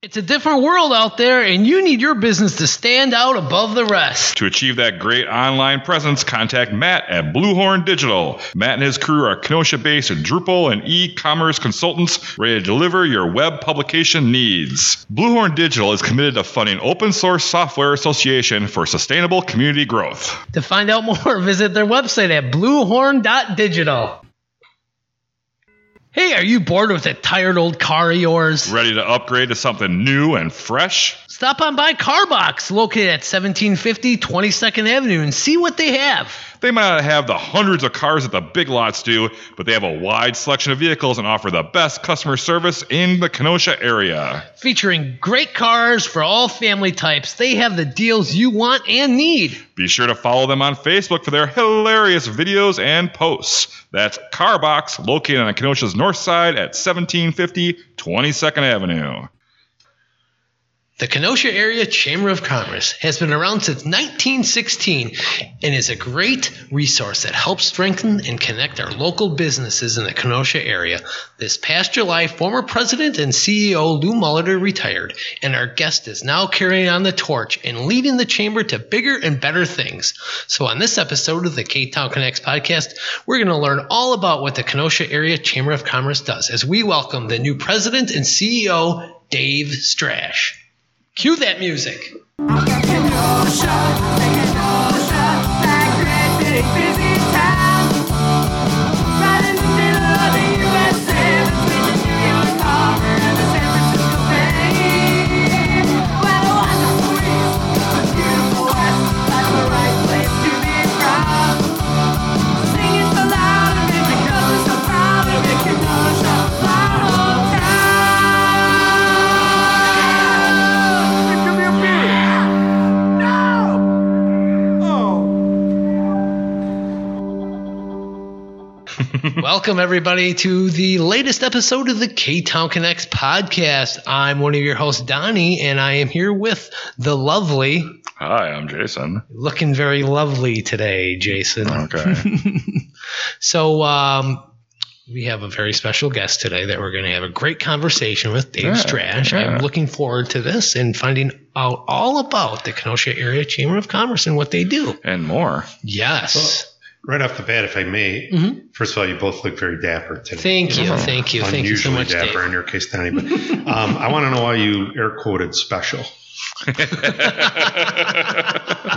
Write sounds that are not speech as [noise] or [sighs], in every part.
It's a different world out there, and you need your business to stand out above the rest. To achieve that great online presence, contact Matt at Bluehorn Digital. Matt and his crew are Kenosha based Drupal and e commerce consultants ready to deliver your web publication needs. Bluehorn Digital is committed to funding Open Source Software Association for sustainable community growth. To find out [laughs] more, visit their website at bluehorn.digital. Hey, are you bored with that tired old car of yours? Ready to upgrade to something new and fresh? Stop on by Carbox, located at 1750 22nd Avenue, and see what they have. They might not have the hundreds of cars that the big lots do, but they have a wide selection of vehicles and offer the best customer service in the Kenosha area. Featuring great cars for all family types, they have the deals you want and need. Be sure to follow them on Facebook for their hilarious videos and posts. That's Carbox, located on Kenosha's north side at 1750 22nd Avenue. The Kenosha Area Chamber of Commerce has been around since 1916 and is a great resource that helps strengthen and connect our local businesses in the Kenosha area. This past July, former president and CEO Lou Molinaro retired, and our guest is now carrying on the torch and leading the chamber to bigger and better things. So, on this episode of the K Town Connects podcast, we're going to learn all about what the Kenosha Area Chamber of Commerce does as we welcome the new president and CEO, Dave Strash. Cue that music. Welcome, everybody, to the latest episode of the K Town Connects podcast. I'm one of your hosts, Donnie, and I am here with the lovely, Hi, I'm Jason. looking very lovely today, Jason. Okay. [laughs] So, um, we have a very special guest today that we're going to have a great conversation with, Dave Yeah, Strash. yeah. I'm looking forward to this and finding out all about the Kenosha Area Chamber of Commerce and what they do. and more. Yes. Right off the bat, if I may, Mhm. first of all, you both look very dapper today. Thank you. Thank you. Thank you so Unusually much, dapper Dave. in your case, Donnie. But um, I want to know why you air quoted special. We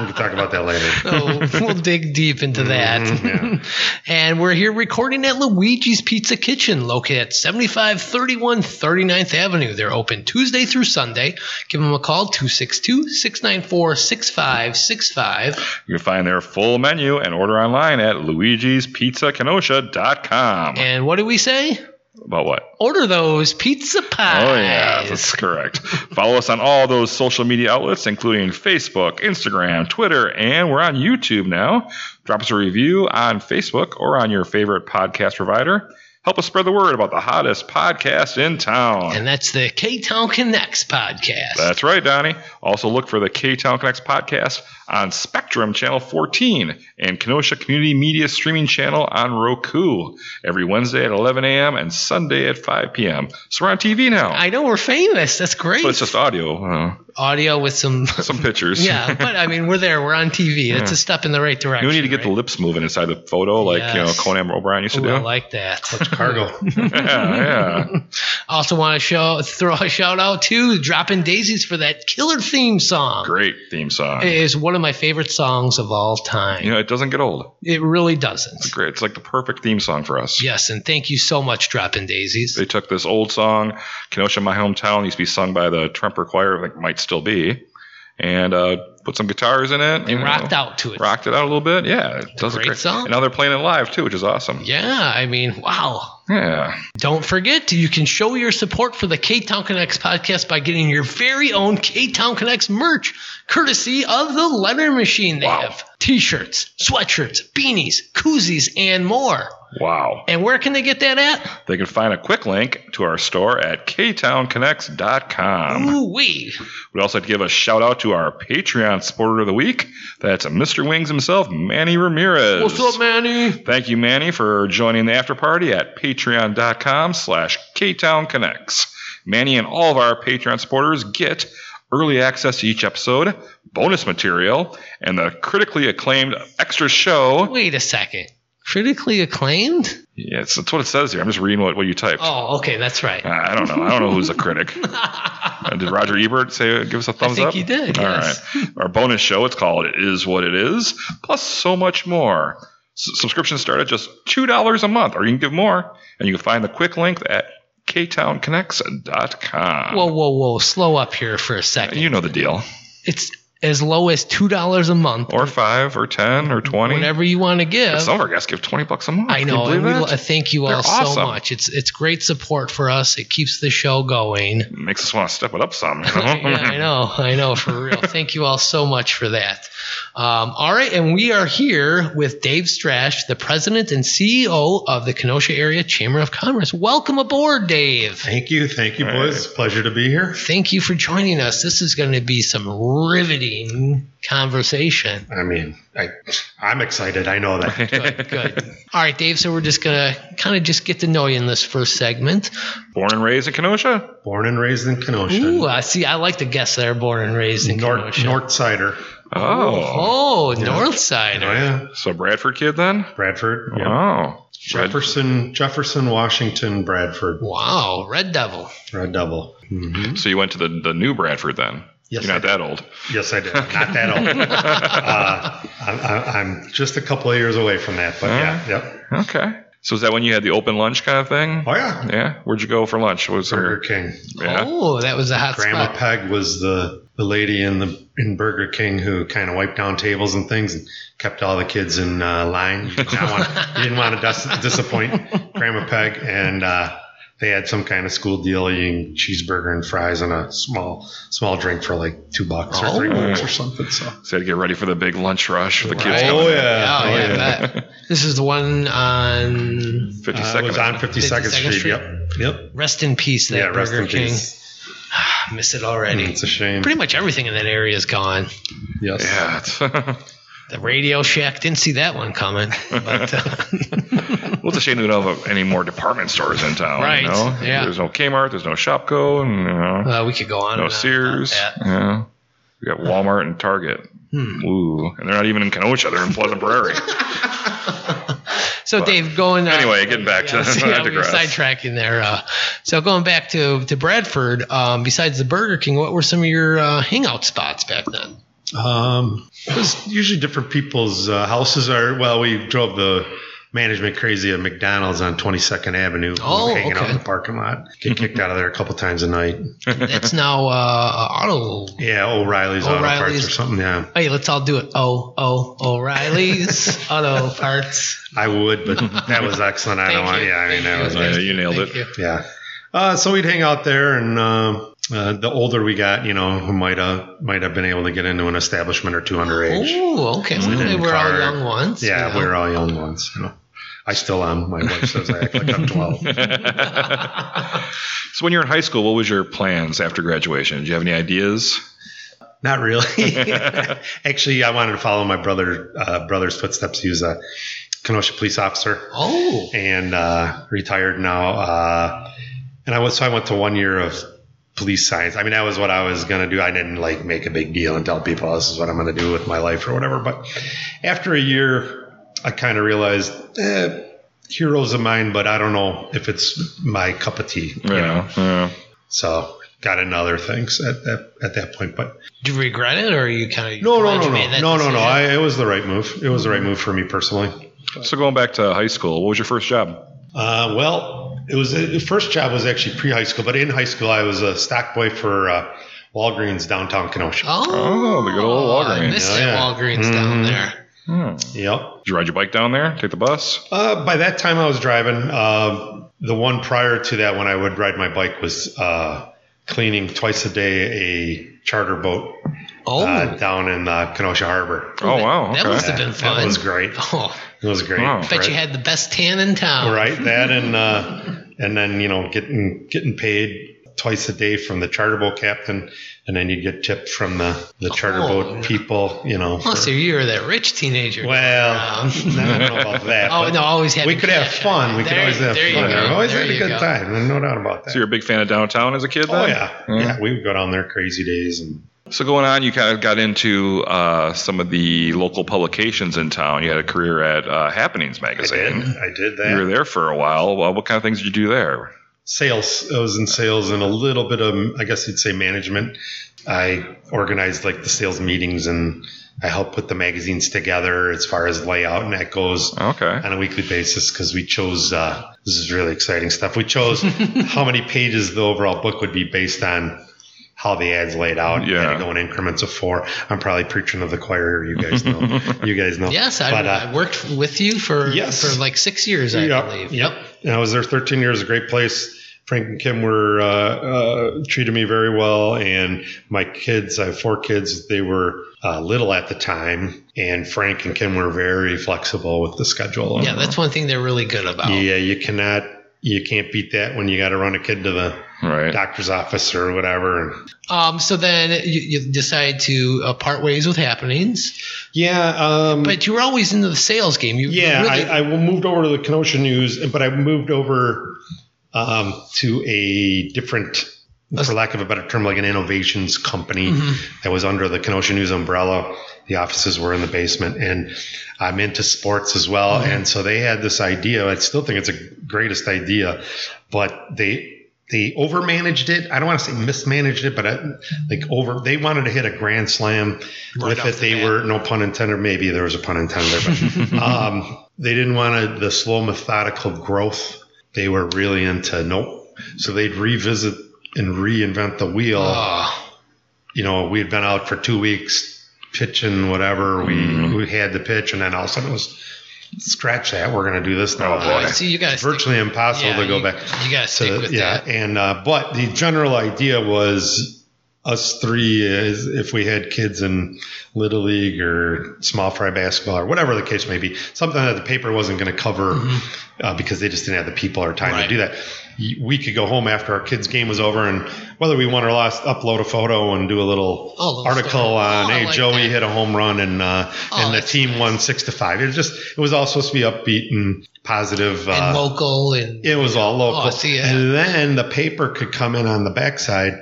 can talk about that later. Oh, we'll dig deep into that. Mhm, [laughs] and we're here recording at Luigi's Pizza Kitchen, located at 7531 39th Avenue. They're open Tuesday through Sunday. Give them a call, 262 694 6565. You can find their full menu and order online at luigispizzakenosha.com. And what do we say? About what? Order those pizza pies. Oh, yeah, that's correct. [laughs] Follow us on all those social media outlets, including Facebook, Instagram, Twitter, and we're on YouTube now. Drop us a review on Facebook or on your favorite podcast provider. Help us spread the word about the hottest podcast in town. And that's the K Town Connects podcast. That's right, Donnie. Also, look for the K Town Connects podcast on Spectrum Channel 14 and Kenosha Community Media Streaming Channel on Roku every Wednesday at 11 a.m. and Sunday at 5 p.m. So we're on TV now. I know we're famous. That's great. but it's just audio, uh, Audio with some. [laughs] some pictures. [laughs] yeah, but I mean, we're there. We're on TV. That's a step in the right direction. You need to get the lips moving inside the photo, like you know Conan O'Brien used to Ooh, do. I like that. Cargo. [laughs] yeah, yeah. I also, want to show throw a shout out to Dropping Daisies for that killer theme song. Great theme song. It is one of my favorite songs of all time. You know, it doesn't get old. It really doesn't. Great. It's like the perfect theme song for us. Yes, and thank you so much, Dropping Daisies. They took this old song, Kenosha, my hometown, used to be sung by the Tremper Choir, like might still be, and uh, put some guitars in it. They you know, rocked out to it. Rocked it out a little bit. Yeah, it does great a great song. And now they're playing it live too, which is awesome. Yeah, I mean, wow. Yeah. Don't forget, you can show your support for the K Town Connects podcast by getting your very own K Town Connects merch, courtesy of the Letter Machine. They Wow. have t shirts, sweatshirts, beanies, koozies, and more. Wow. And where can they get that at? They can find a quick link to our store at ktownconnects.com. Ooh wee. We'd also like to give a shout out to our Patreon supporter of the week. That's Mr. Wings himself, Manny Ramirez. What's up, Manny? Thank you, Manny, for joining the after party at patreon.com slash ktownconnects. Manny and all of our Patreon supporters get early access to each episode, bonus material, and the critically acclaimed extra show. Wait a second. Critically acclaimed? Yes, that's what it says here. I'm just reading what, what you typed. Oh, okay, that's right. I don't know. I don't know who's a critic. [laughs] Uh, did Roger Ebert say give us a thumbs think up? he did, All yes. right. Our bonus show. It's called "It Is What It Is," plus so much more. S- subscriptions start at just two dollars a month, or you can give more, and you can find the quick link at ktownconnects.com. Whoa, whoa, whoa. Slow up here for a second. you know the deal. It's as low as $2 a month. Or five, or ten, or twenty. whatever you want to give. Some of our guests give twenty bucks a month. I Can you know, believe and we that? thank you They're all so much. It's it's great support for us. It keeps the show going. makes us want to step it up some. You [laughs] know? yeah, I know, I know, for real. Thank you all so much for that. Um, all right, and we are here with Dave Strash, the president and CEO of the Kenosha Area Chamber of Commerce. Welcome aboard, Dave. Thank you. Thank you, boys. Pleasure to be here. Thank you for joining us. This is going to be some riveting conversation. I mean, I, I'm excited. I know that. [laughs] Good, good. All right, Dave. So we're just gonna kind of just get to know you in this first segment. Born and raised in Kenosha. Born and raised in Kenosha. Ooh, I see. I like the guests that are born and raised in North, Kenosha. North Sider. Oh, Oh, North Side. Oh, yeah. so Bradford kid then? Bradford. Yeah. Oh, Jefferson, Jefferson, Washington, Bradford. Wow, Red Devil. Red Devil. hmm So you went to the, the new Bradford then? Yes, You're not I that old. Yes, I did. Not that old. [laughs] uh, I'm, I'm- I'm just a couple of years away from that, but yeah, yep. Okay. So is that when you had the open lunch kind of thing? Oh yeah, Yeah. Where'd you go for lunch? What was Burger there? King. Yeah. Oh, that was a hot Grandma spot. Peg was the the lady in the in Burger King who kind of wiped down tables and things and kept all the kids in uh, line. You, did not want, you didn't want to dis- disappoint Grandma Peg, and uh, they had some kind of school deal, eating cheeseburger and fries and a small small drink for like two bucks or three bucks or something. So So you had to get ready for the big lunch rush for the kids Right. coming Oh, yeah. Oh, Oh, yeah, yeah. This is the one on 52nd. uh, was on 52nd 52nd Street. Street? Yep, yep. Rest in Peace, that Yeah, rest Burger in King. peace. Miss it already. It's a shame. Pretty much everything in that area is gone. Yes. yeah. [laughs] The Radio Shack, didn't see that one coming. But, uh, [laughs] well, it's a shame we don't have any more department stores in town. Right, You know? yeah. There's no Kmart. There's no Shopko. And, you know, uh, we could go on. no on Sears. Yeah. We got Walmart and Target. Hmm. Ooh. And they're not even in Kenosha. They're in Pleasant Prairie. [laughs] So, But Dave, going uh, anyway, getting back to- yeah, I yeah, we sidetracking there. Uh, so, going back to to Bradford, um, besides the Burger King, what were some of your uh, hangout spots back then? Um, it was usually different people's uh, houses are. Well, we drove the management crazy at McDonald's on 22nd Avenue. Oh, hanging out in the parking lot. Get kicked out of there a couple times a night. [laughs] That's now uh, auto. Yeah, O'Reilly's, Auto Parts or something. Yeah, Hey, let's all do it. Oh, oh, O'Reilly's [laughs] Auto Parts. I would, but that was excellent. I don't want. you. Yeah, I Thank mean that you. was. Yeah, you nailed Thank it. you. Yeah. Uh, so we'd hang out there, and uh, uh, the older we got, you know, who might have might have been able to get into an establishment or two underage. Oh, okay. Well, Sitting they in were all young ones. Yeah, you know. we were all young ones. You know. I still am. My wife says I act like I'm 12. [laughs] [laughs] So when you were in high school, what was your plans after graduation? Did you have any ideas? Not really. [laughs] Actually, I wanted to follow my brother uh, brother's footsteps. He was a Kenosha police officer Oh, and uh, retired now. Uh, and I was so I went to one year of police science. I mean, that was what I was gonna do. I didn't like make a big deal and tell people this is what I'm gonna do with my life or whatever. But after a year, I kind of realized. Eh, Heroes of mine, but I don't know if it's my cup of tea. You know? Yeah, yeah. So got into other things at that at that point. But do you regret it, or are you kind of no, no, glad no, no, made no, no, no. I, it was the right move. It was the right move for me personally. So going back to high school, what was your first job? Uh, well, it was the first job was actually pre high school, but in high school I was a stock boy for uh, Walgreens downtown Kenosha. Oh, Oh, the good old I Walgreens. missed Oh, that yeah. Walgreens down Mhm. there. Hmm. Yep. Did you ride your bike down there? Take the bus? Uh, by that time I was driving. Uh, the one prior to that, when I would ride my bike, was uh, cleaning twice a day a charter boat Oh, uh, down in uh, Kenosha Harbor. Oh, wow. that must have been fun. That was great. Oh, It was great. Wow. bet right? you had the best tan in town. right [laughs] that and uh, and then you know getting getting paid twice a day from the charter boat captain, and then you'd get tipped from the, the charter Oh, boat people, you know. Oh, for- so you were that rich teenager. well, Um, I don't know about that. [laughs] oh no, always had. we could have fun. We could always have fun. go. We always There had a good go. time. No doubt about that. So you're a big fan of downtown as a kid, oh then? yeah, Yeah. yeah. We would go down there crazy days and So going on, you kind of got into uh, some of the local publications in town. You had a career at uh, Happenings I magazine. did. I did that. You were there for a while. Well, what kind of things did you do there? sales. I was in sales and a little bit of, I guess you'd say, management. I organized like the sales meetings and I helped put the magazines together as far as layout and that goes Okay. on a weekly basis because we chose. Uh, this is really exciting stuff. We chose [laughs] how many pages the overall book would be based on how the ads laid out. You had Yeah. to go in increments of four. I'm probably preaching to the choir. You guys know. [laughs] you guys know. Yes, I, uh, I worked with you for Yes. for like six years, I Yep, believe. Yep. And I was there 13 years, a great place. Frank and Kim were uh, uh, treated me very well, and my kids, I have four kids. They were uh, little at the time, and Frank and Kim were very flexible with the schedule. Yeah, that's one thing they're really good about. yeah. You cannot, you can't beat that when you got to run a kid to the Right. doctor's office or whatever. Um, so then you, you decide to uh, part ways with Happenings, Yeah. Um, but you were always into the sales game. You Yeah, really, I, I moved over to the Kenosha News, but I moved over um, to a different, for lack of a better term, like an innovations company Mm-hmm. that was under the Kenosha News umbrella. The offices were in the basement, and I'm into sports as well. Mm-hmm. And so they had this idea. I still think it's a greatest idea, but they they overmanaged it. I don't want to say mismanaged it, but I, like over. They wanted to hit a grand slam Right with it. the They bat. were no pun intended. Maybe there was a pun intended there, but [laughs] um, they didn't want to, the slow methodical growth. They were really into nope. So they'd revisit and reinvent the wheel. Oh, You know, we had been out for two weeks pitching whatever. We we had the pitch, and then all of a sudden it was scratch that. We're going to do this now. Oh, boy. uh, so you got Virtually impossible yeah, to go you, back. You got to stick to, with yeah, that. and uh, but the general idea was us three is if we had kids in little league or small fry basketball or whatever the case may be, something that the paper wasn't going to cover uh, because they just didn't have the people or time Mm-hmm. Right. to do that. We could go home after our kids' game was over, and whether we won or lost, upload a photo and do a little Oh, article story. on, Oh, "Hey, like Joey that. hit a home run and uh, Oh, and the team nice. won six to five. It was just it was all supposed to be upbeat and positive. and uh, local and it was all local. Oh, see, yeah. And then the paper could come in on the backside,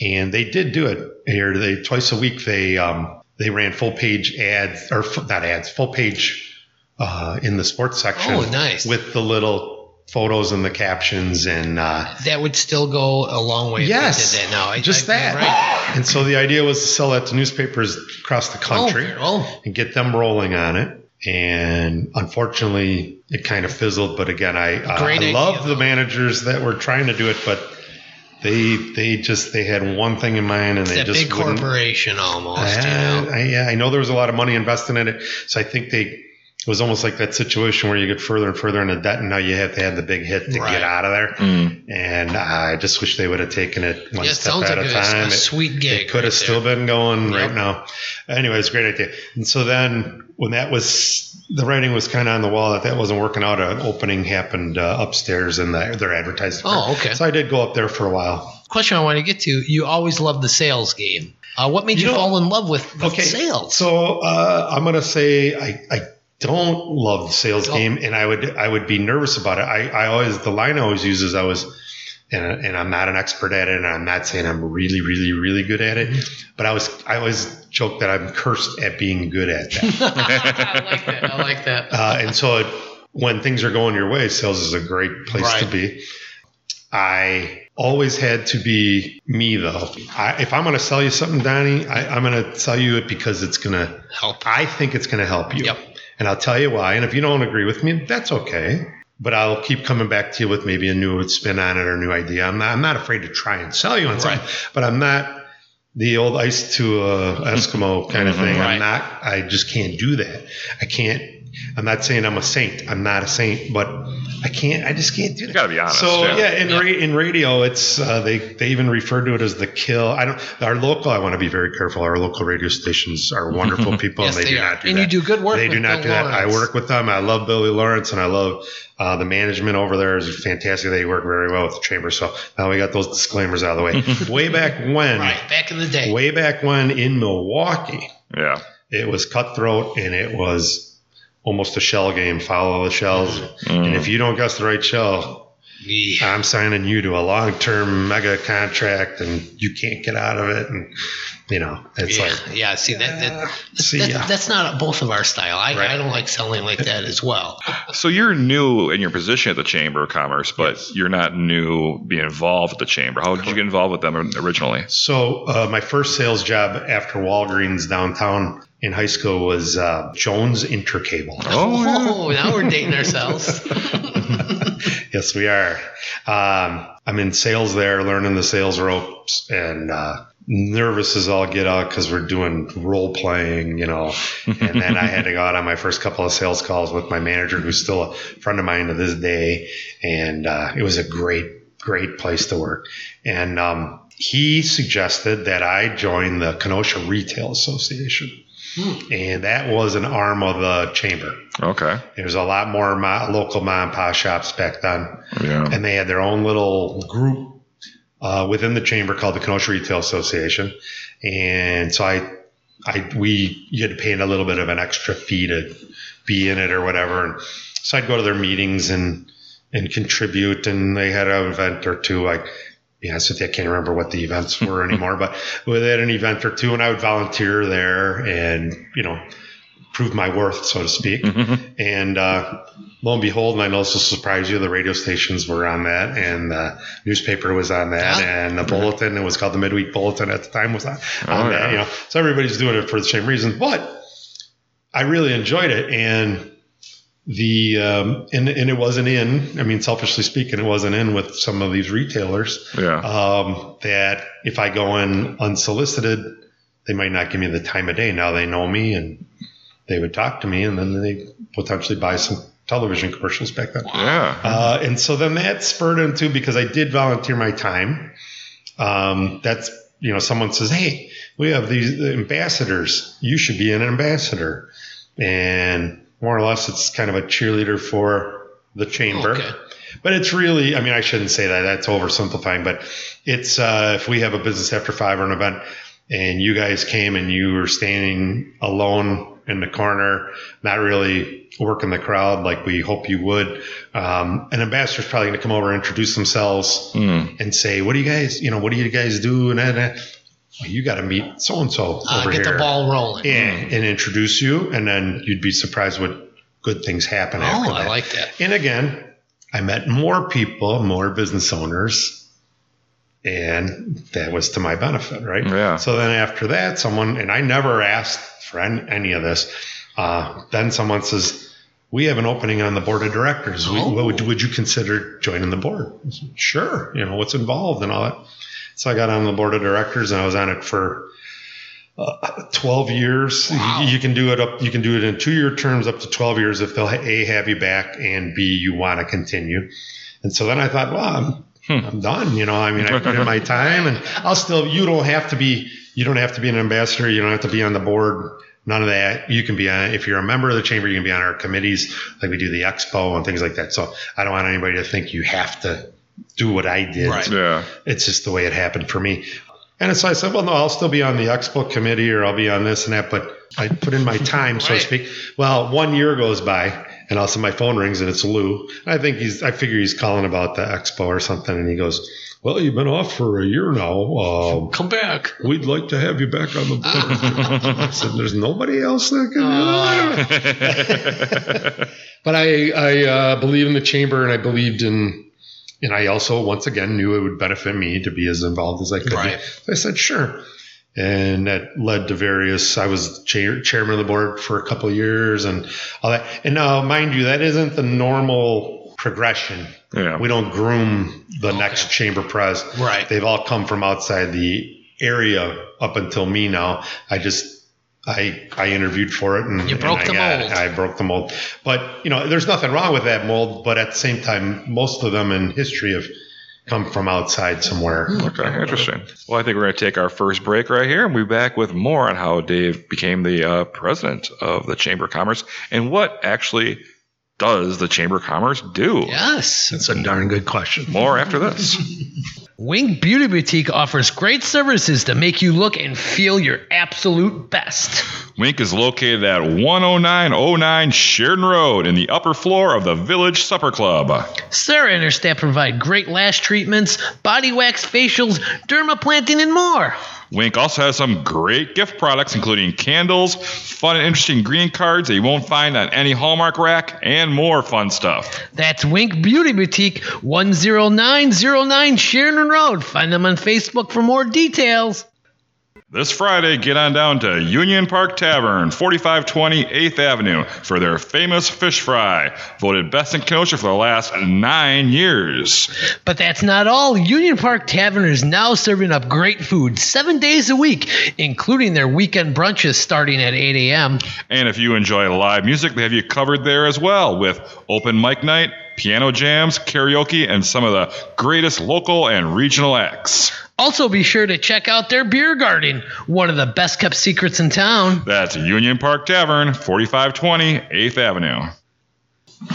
and they did do it here. They twice a week they um, they ran full page ads or not ads, full page uh, in the sports section. Oh, nice. with the little photos and the captions and uh, that would still go a long way. yes, if they did that now. I, just I, that. Right. And so the idea was to sell that to newspapers across the country Oh, oh, and get them rolling on it. And unfortunately, it kind of fizzled. But again, I, uh, I love the managers that were trying to do it, but they they just they had one thing in mind, and it's they just big corporation almost. I, you know? I, yeah, I know there was a lot of money invested in it, so I think they. It was almost like that situation where you get further and further into debt, and now you have to have the big hit to Right. get out of there. Mm. And I just wish they would have taken it one Yeah, step at like a a, time. a It- sweet gig. it could have right still been going Yep. right now. Anyways, great idea. And so then when that was, the writing was kind of on the wall that that wasn't working out. An opening happened uh, upstairs in the, their advertising. Oh, okay. So I did go up there for a while. Question I want to get to: You always loved the sales game. Uh, what made you, You know- fall in love with, with Okay. sales? So uh, I'm gonna say I, I don't love the sales game, and I would I would be nervous about it. I, I always the line I always use is I was. And, and I'm not an expert at it, and I'm not saying I'm really, really, really good at it. But I was, I always joke that I'm cursed at being good at that. [laughs] I like that. I like that. uh, and so it, when things are going your way, sales is a great place to be. I always had to be me though. I, if I'm going to sell you something, Donnie, I, I'm going to sell you it because it's going to. Help. I think it's going to help you. Yep. And I'll tell you why. And if you don't agree with me, that's okay. But I'll keep coming back to you with maybe a new spin on it or a new idea. I'm not, I'm not afraid to try and sell you on something, Right. but I'm not the old ice to a Eskimo kind of mm-hmm. thing. Right. I'm not. I just can't do that. I can't I'm not saying I'm a saint. I'm not a saint, but I can't. I just can't do that. You gotta be honest, So yeah. yeah, in, Ra- in radio, it's uh, they they even refer to it as the kill. I don't. Our local. I want to be very careful. Our local radio stations are [laughs] wonderful people, Yes, and they, they do are. not do And that. you do good work They with do not Bill do that. I work with them. I love Billy Lawrence, and I love uh, the management over there is fantastic. They work very well with the chamber. So now we got those disclaimers out of the way. [laughs] way back when, Right, back in the day. way back when in Milwaukee, Yeah. it was cutthroat and it was almost a shell game. Follow the shells, Mm. and if you don't guess the right shell, Yeah. I'm signing you to a long-term mega contract, and you can't get out of it. And you know, it's yeah, like, yeah. See that, that see that- ya. that's not both of our style. I, Right. I don't like selling like that as well. So you're new in your position at the Chamber of Commerce, but you're not new being involved with the Chamber. How did you get involved with them originally? So uh, my first sales job after Walgreens downtown in high school was uh, Jones Intercable. Oh, yeah. Oh, now we're dating ourselves. [laughs] [laughs] yes, we are. Um, I'm in sales there, learning the sales ropes, and uh, nervous as all get out because we're doing role playing, you know. And then I had to go out on my first couple of sales calls with my manager, who's still a friend of mine to this day, and uh, it was a great, great place to work. And um, he suggested that I join the Kenosha Retail Association. And that was an arm of the chamber. Okay. There was a lot more mo- local mom and pop shops back then Yeah. and they had their own little group uh, within the chamber called the Kenosha Retail Association. And so I, I, we, you had to pay a little bit of an extra fee to be in it or whatever. And so I'd go to their meetings and, and contribute. And they had an event or two. I, be honest with you, I can't remember what the events were anymore, but they had an event or two and I would volunteer there and, you know, prove my worth, so to speak. And uh, lo and behold, and I know this will surprise you, the radio stations were on that, and the newspaper was on that, Yeah. and the bulletin, it was called the Midweek Bulletin at the time, was on, on Oh, that. yeah. You know, so everybody's doing it for the same reason, but I really enjoyed it, and the um, and and it wasn't in. I mean, selfishly speaking, it wasn't in with some of these retailers Yeah. um, that if I go in unsolicited, they might not give me the time of day. Now they know me and they would talk to me and then they potentially buy some television commercials back then. yeah. Uh, and so then that spurred into because I did volunteer my time. Um, that's you know someone says, "Hey, we have these ambassadors. You should be an ambassador," and more or less, it's kind of a cheerleader for the chamber. Okay. But it's really, I mean, I shouldn't say that. That's oversimplifying. But it's uh, if we have a business after five or an event, and you guys came and you were standing alone in the corner, not really working the crowd like we hope you would. Um, an ambassador's probably going to come over and introduce themselves Hmm. and say, "What do you guys, you know, what do you guys do?" And well, you got to meet so and so over get here the ball rolling. and, and introduce you, and then you'd be surprised what good things happen after Oh, that. I like that. And again, I met more people, more business owners, and that was to my benefit, right? Yeah. So then after that, someone, and I never asked for an- any of this, uh, then someone says, we have an opening on the board of directors. We- Oh. what would, would you consider joining the board? Said, Sure. You know, what's involved and all that. So I got on the board of directors and I was on it for uh, 12 years. Wow. You, you can do it up, you can do it in two year terms up to 12 years if they'll A, have you back and B, you want to continue. And so then I thought, well, I'm, I'm done. You know, I mean, I put in my [laughs] time and I'll still, you don't have to be, you don't have to be an ambassador. You don't have to be on the board. None of that. You can be on, if you're a member of the chamber, you can be on our committees, like we do the expo and things like that. So I don't want anybody to think you have to do what I did. Right. Yeah. It's just the way it happened for me. And so I said, well, no, I'll still be on the expo committee or I'll be on this and that, but I put in my [laughs] time, so to speak. Well, one year goes by and all of a sudden my phone rings and it's Lou. I think he's, I figure he's calling about the expo or something. And he goes, well, you've been off for a year now. Um, Come back. we'd like to have you back on the board. [laughs] I said, there's nobody else that can. [laughs] but I, I uh, believe in the chamber and I believed in, and I also, once again, knew it would benefit me to be as involved as I could Right. So I said, sure. And that led to various, I was chair, chairman of the board for a couple of years and all that. And now, mind you, that isn't the normal progression. Yeah. We don't groom the Okay. next chamber pres. Right. They've all come from outside the area up until me now. I just I I interviewed for it and You broke and the I mold. I broke the mold. But you know, there's nothing wrong with that mold. But at the same time, most of them in history have come from outside somewhere. Okay, interesting. Well, I think we're going to take our first break right here and we'll be back with more on how Dave became the uh, president of the Chamber of Commerce and what actually does the Chamber of Commerce do. Yes. That's a darn good question. More after this. [laughs] Wink Beauty Boutique offers great services to make you look and feel your absolute best. Wink is located at 10909 Sheridan Road in the upper floor of the Village Supper Club. Sarah and her staff provide great lash treatments, body wax facials, dermaplaning, and more. Wink also has some great gift products, including candles, fun and interesting green cards that you won't find on any Hallmark rack, and more fun stuff. That's Wink Beauty Boutique, 10909 Sheridan Road. Find them on Facebook for more details. This Friday, get on down to Union Park Tavern, 4520 8th Avenue, for their famous fish fry, voted best in Kenosha for the last nine years. But that's not all. Union Park Tavern is now serving up great food seven days a week, including their weekend brunches starting at 8 a.m. And if you enjoy live music, they have you covered there as well with open mic night, piano jams, karaoke, and some of the greatest local and regional acts. Also, be sure to check out their beer garden, one of the best kept secrets in town. That's Union Park Tavern, 4520 8th Avenue.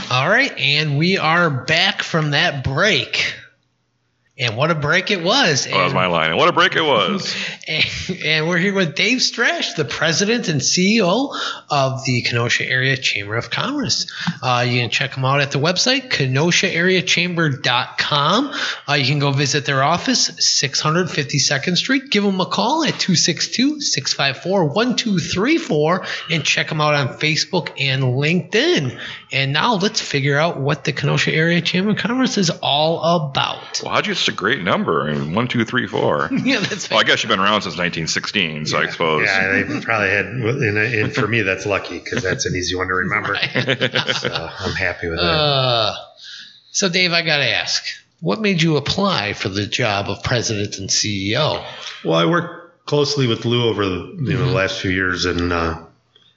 All right, and we are back from that break. And what a break it was. Oh, that was my line. And what a break it was. [laughs] And, and we're here with Dave Strash, the president and CEO of the Kenosha Area Chamber of Commerce. Uh, you can check them out at the website, kenoshaareachamber.com. Uh, you can go visit their office, 652nd Street. Give them a call at 262 654 1234 and check them out on Facebook and LinkedIn. And now let's figure out what the Kenosha Area Chamber of Commerce is all about. Well, how'd you get such a great number? I mean, one, two, three, four. [laughs] yeah, that's Well, I guess you've been around since 1916, so I suppose. Yeah, they probably had, and, and for me, that's lucky because that's an easy one to remember. [laughs] So I'm happy with that. Uh, so, Dave, I got to ask, what made you apply for the job of president and CEO? Well, I worked closely with Lou over the, you know, the last few years, and uh,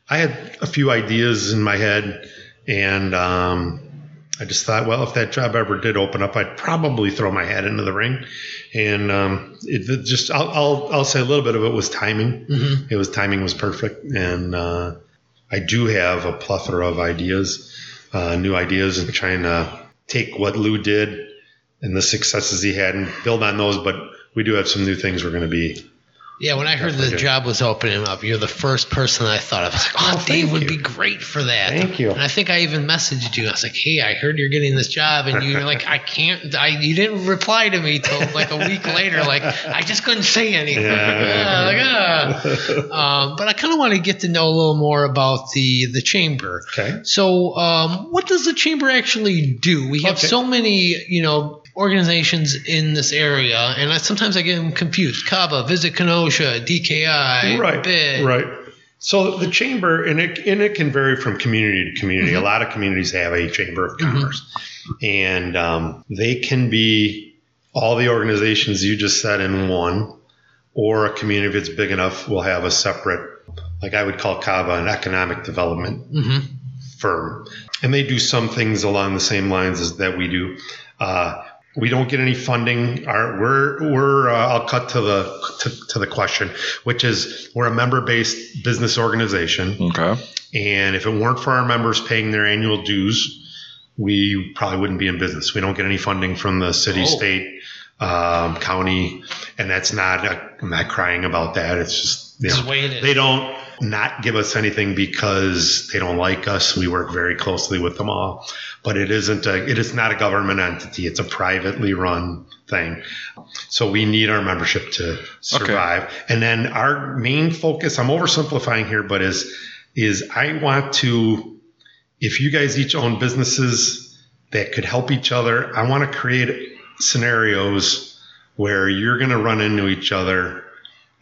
I had a few ideas in my head, and um, I just thought, well, if that job ever did open up, I'd probably throw my hat into the ring. And um, it, just, I'll, I'll, I'll say a little bit of it was timing. Mhm. It was timing was perfect, and uh, I do have a plethora of ideas, uh, new ideas, and trying to take what Lou did and the successes he had and build on those. But we do have some new things we're going to be Yeah, when I heard the Definitely. job was opening up, you're the first person I thought of. I was like, oh, Oh, Dave would you. be great for that. Thank you. And I think I even messaged you. I was like, hey, I heard you're getting this job. And you're like, I can't, I, you didn't reply to me till like a week later. Like, I just couldn't say anything. Yeah. [laughs] like, ah. um, but I kind of want to get to know a little more about the, the chamber. Okay. So, um, what does the chamber actually do? We have Okay. so many, you know, organizations in this area, and I, sometimes I get them confused. KABA, Visit Kenosha, DKI, right. BID. Right. So the chamber, and it, and it can vary from community to community. Mm-hmm. A lot of communities have a chamber of commerce, and um, they can be all the organizations you just said in one, or a community if it's big enough will have a separate, like I would call KABA an economic development hmm firm, and they do some things along the same lines as that we do. Uh, we don't get any funding. Our, we're we're. Uh, I'll cut to the to, to the question, which is we're a member-based business organization, Okay. and if it weren't for our members paying their annual dues, we probably wouldn't be in business. We don't get any funding from the city, Oh. state, um, county, and that's not. I'm not crying about that. It's just you know, is the way it is. they don't not give us anything because they don't like us. We work very closely with them all, but it isn't a, it is not a government entity. It's a privately run thing. So we need our membership to survive. And then our main focus, I'm oversimplifying here, but is, is I want to, if you guys each own businesses that could help each other, I want to create scenarios where you're going to run into each other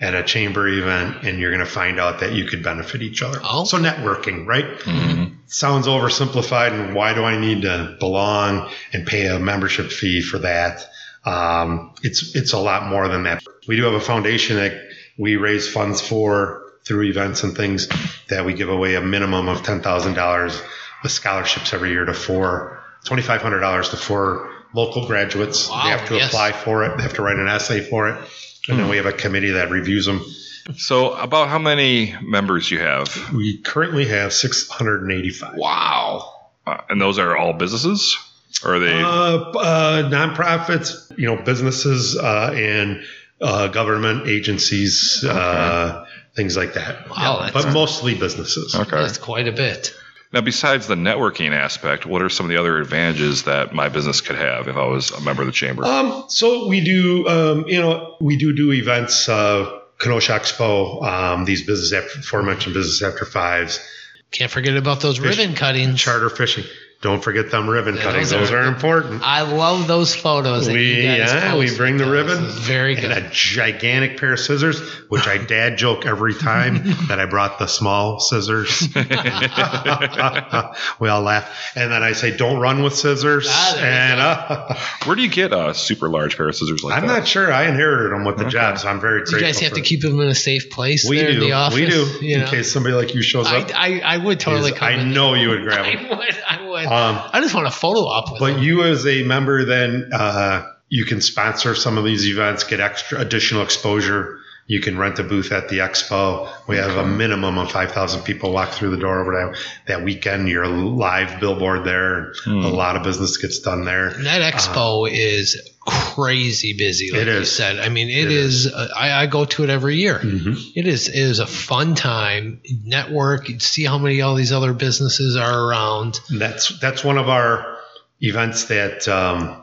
at a chamber event and you're going to find out that you could benefit each other. Oh. So networking, right? Mhm. Sounds oversimplified and why do I need to belong and pay a membership fee for that? Um, it's, it's a lot more than that. We do have a foundation that we raise funds for through events and things that we give away a minimum of ten thousand dollars with scholarships every year to four twenty five hundred dollars to four local graduates. Wow, they have to yes. apply for it. They have to write an essay for it, and then we have a committee that reviews them. So, about how many members you have? We currently have six hundred and eighty five. Wow. Uh, and those are all businesses? Or are they? Uh, uh, nonprofits, you know, businesses uh, and uh, government agencies, uh, things like that. Wow, Yeah, that's- but mostly businesses. okay. That's quite a bit. Now, besides the networking aspect, what are some of the other advantages that my business could have if I was a member of the chamber? Um, so we do, um, you know, we do do events, uh, Kenosha Expo, um, these business after, aforementioned business after fives, Can't forget about those Fish- ribbon cuttings. charter fishing. Don't forget them ribbon Yeah, cuttings; those those are- are important. I love those photos. That We you guys yeah, we bring the ribbon Very good. and a gigantic pair of scissors, which I [laughs] dad joke every time [laughs] that I brought the small scissors. [laughs] we all laugh, and then I say, "Don't run with scissors." Ah, and uh, Where do you get a super large pair of scissors like that? I'm not sure. I inherited them with the Okay. job, so I'm very Do grateful. you guys have to keep them in a safe place We there do. in the office? we do. You in know? case somebody like you shows up. I, I would totally come I in. know you would grab them. I would. I would. Um, I just want a photo op with But them. you, as a member, then uh, you can sponsor some of these events, get extra additional exposure. You can rent a booth at the expo. We have a minimum of 5,000 people walk through the door over that, that weekend. You're a live billboard there. Hmm. A lot of business gets done there. And that expo is crazy busy, like uh, It you said. I mean, It it is. uh, I, I go to it every year. Mhm. It is. It is a fun time. Network. See how many all these other businesses are around. That's that's one of our events that um,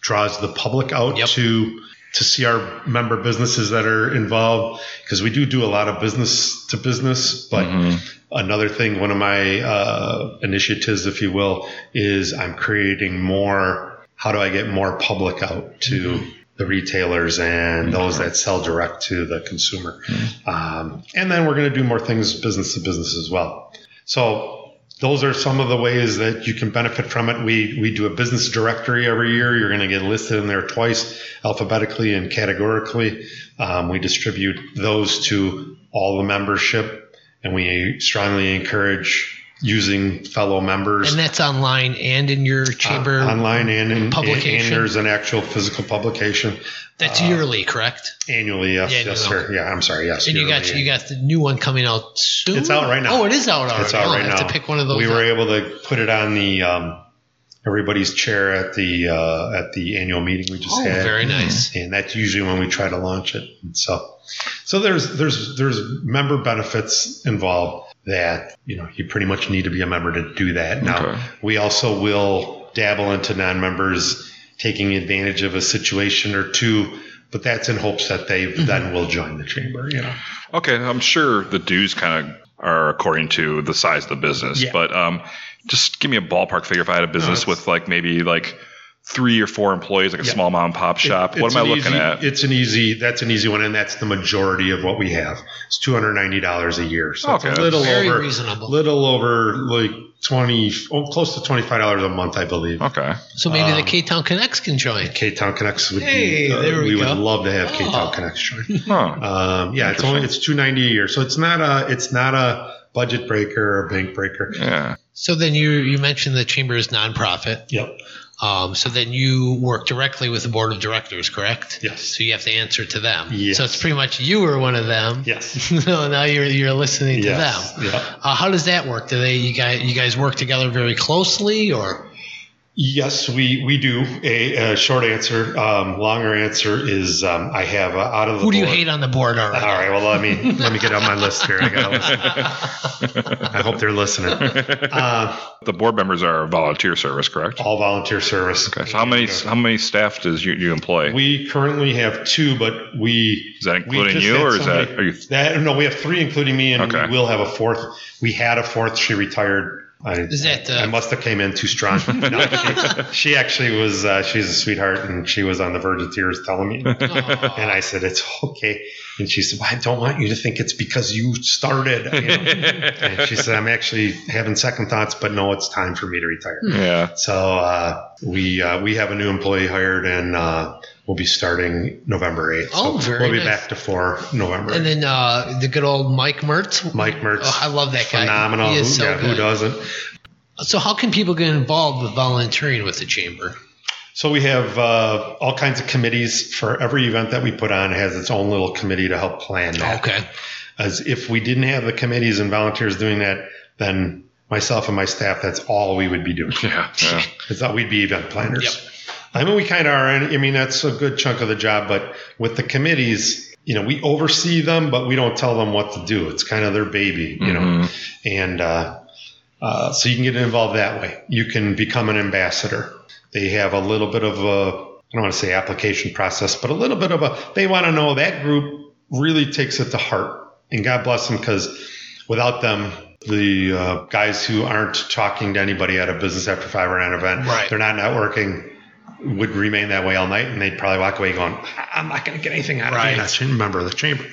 draws the public out Yep. to to see our member businesses that are involved because we do do a lot of business to business, but Mhm. another thing, one of my uh, initiatives, if you will, is I'm creating more. How do I get more public out to the retailers and those that sell direct to the consumer? Um, and then we're going to do more things business to business as well. So those are some of the ways that you can benefit from it. We we do a business directory every year. You're going to get listed in there twice, alphabetically and categorically. Um, we distribute those to all the membership, and we strongly encourage using fellow members And that's online and in your chamber. uh, online and in publication? And, there's an actual physical publication that's uh, yearly, correct? annually. Yes, Yeah, yes, sir. Yeah, I'm sorry. Yes, And you got you got the new one coming out soon. It's out right now. Oh, it is out already. It's out Oh, right I have now. to pick one of those. we were able to put it on the um, everybody's chair at the uh, at the annual meeting we just oh, had. very nice. and that's usually when we try to launch it. And so, so there's there's there's member benefits involved that you know you pretty much need to be a member to do that. Now Okay. we also will dabble into non-members taking advantage of a situation or two, but that's in hopes that they Mm-hmm. then will join the chamber. You know, Okay, I'm sure the dues kind of are according to the size of the business, Yeah. but um, just give me a ballpark figure if I had a business it's- with like maybe like three or four employees, like a Yeah. small mom and pop shop. It- what am I looking easy- at? It's an easy. That's an easy one, and that's the majority of what we have. It's two hundred ninety dollars a year, so Okay, it's a little Very over, reasonable. little over like twenty, oh, close to twenty five dollars a month, I believe. Okay. So maybe the um, K Town Connects can join. K Town Connects would Hey, be. uh, there we would go. love to have K Oh. Town Connects join. Huh. Um, yeah, it's only it's two ninety a year, so it's not a it's not a budget breaker or bank breaker. Yeah. So then you you mentioned the chamber is nonprofit. Yep. Um, so then you work directly with the board of directors, correct? Yes. So you have to answer to them. Yes. So it's pretty much you were one of them. Yes. [laughs] so now you're you're listening to Yes. them. Yep. Uh, how does that work? Do they you guys you guys work together very closely or? Yes, we we do. A, a short answer, um, longer answer is um, I have uh, out of the Who do you hate on the board All already? right, well let me let me get on my list here. I gotta. [laughs] I hope they're listening. Uh, The board members are volunteer service, correct? all volunteer service. Okay. So how many how many staff does you, you employ? We currently have two, but we is that including you, had or is that are you? that no? We have three, including me, and Okay. we will have a fourth. We had a fourth. She retired. I, Is that, uh, I must have came in too strong. [laughs] No, she, she actually was. Uh, she's a sweetheart, and she was on the verge of tears telling me. And I said, "It's okay." And she said, well, "I don't want you to think it's because you started." you know. and she said, "I'm actually having second thoughts, but no, it's time for me to retire." yeah. So uh, we uh, we have a new employee hired, and uh, will be starting November 8th. Oh, very We'll be nice. back to four November. And then uh, the good old Mike Mertz. Mike Mertz. Oh, I love that guy. Phenomenal. He is who, so yeah, who doesn't? So how can people get involved with volunteering with the chamber? So we have uh, all kinds of committees for every event that we put on has its own little committee to help plan that. Okay. As if we didn't have the committees and volunteers doing that, then myself and my staff, that's all we would be doing. [laughs] Yeah. yeah. It's that we'd be event planners. Yep. I mean, we kind of are. I mean, that's a good chunk of the job. But with the committees, you know, we oversee them, but we don't tell them what to do. It's kind of their baby, you know. Mhm. And uh, uh, so you can get involved that way. You can become an ambassador. They have a little bit of a, I don't want to say application process, but a little bit of a, they want to know that group really takes it to heart. And God bless them because without them, the uh, guys who aren't talking to anybody at a business after five or nine event, Right. they're not networking, would remain that way all night, and they'd probably walk away going, "I'm not going to get anything out of Right. being a ch- member of the chamber."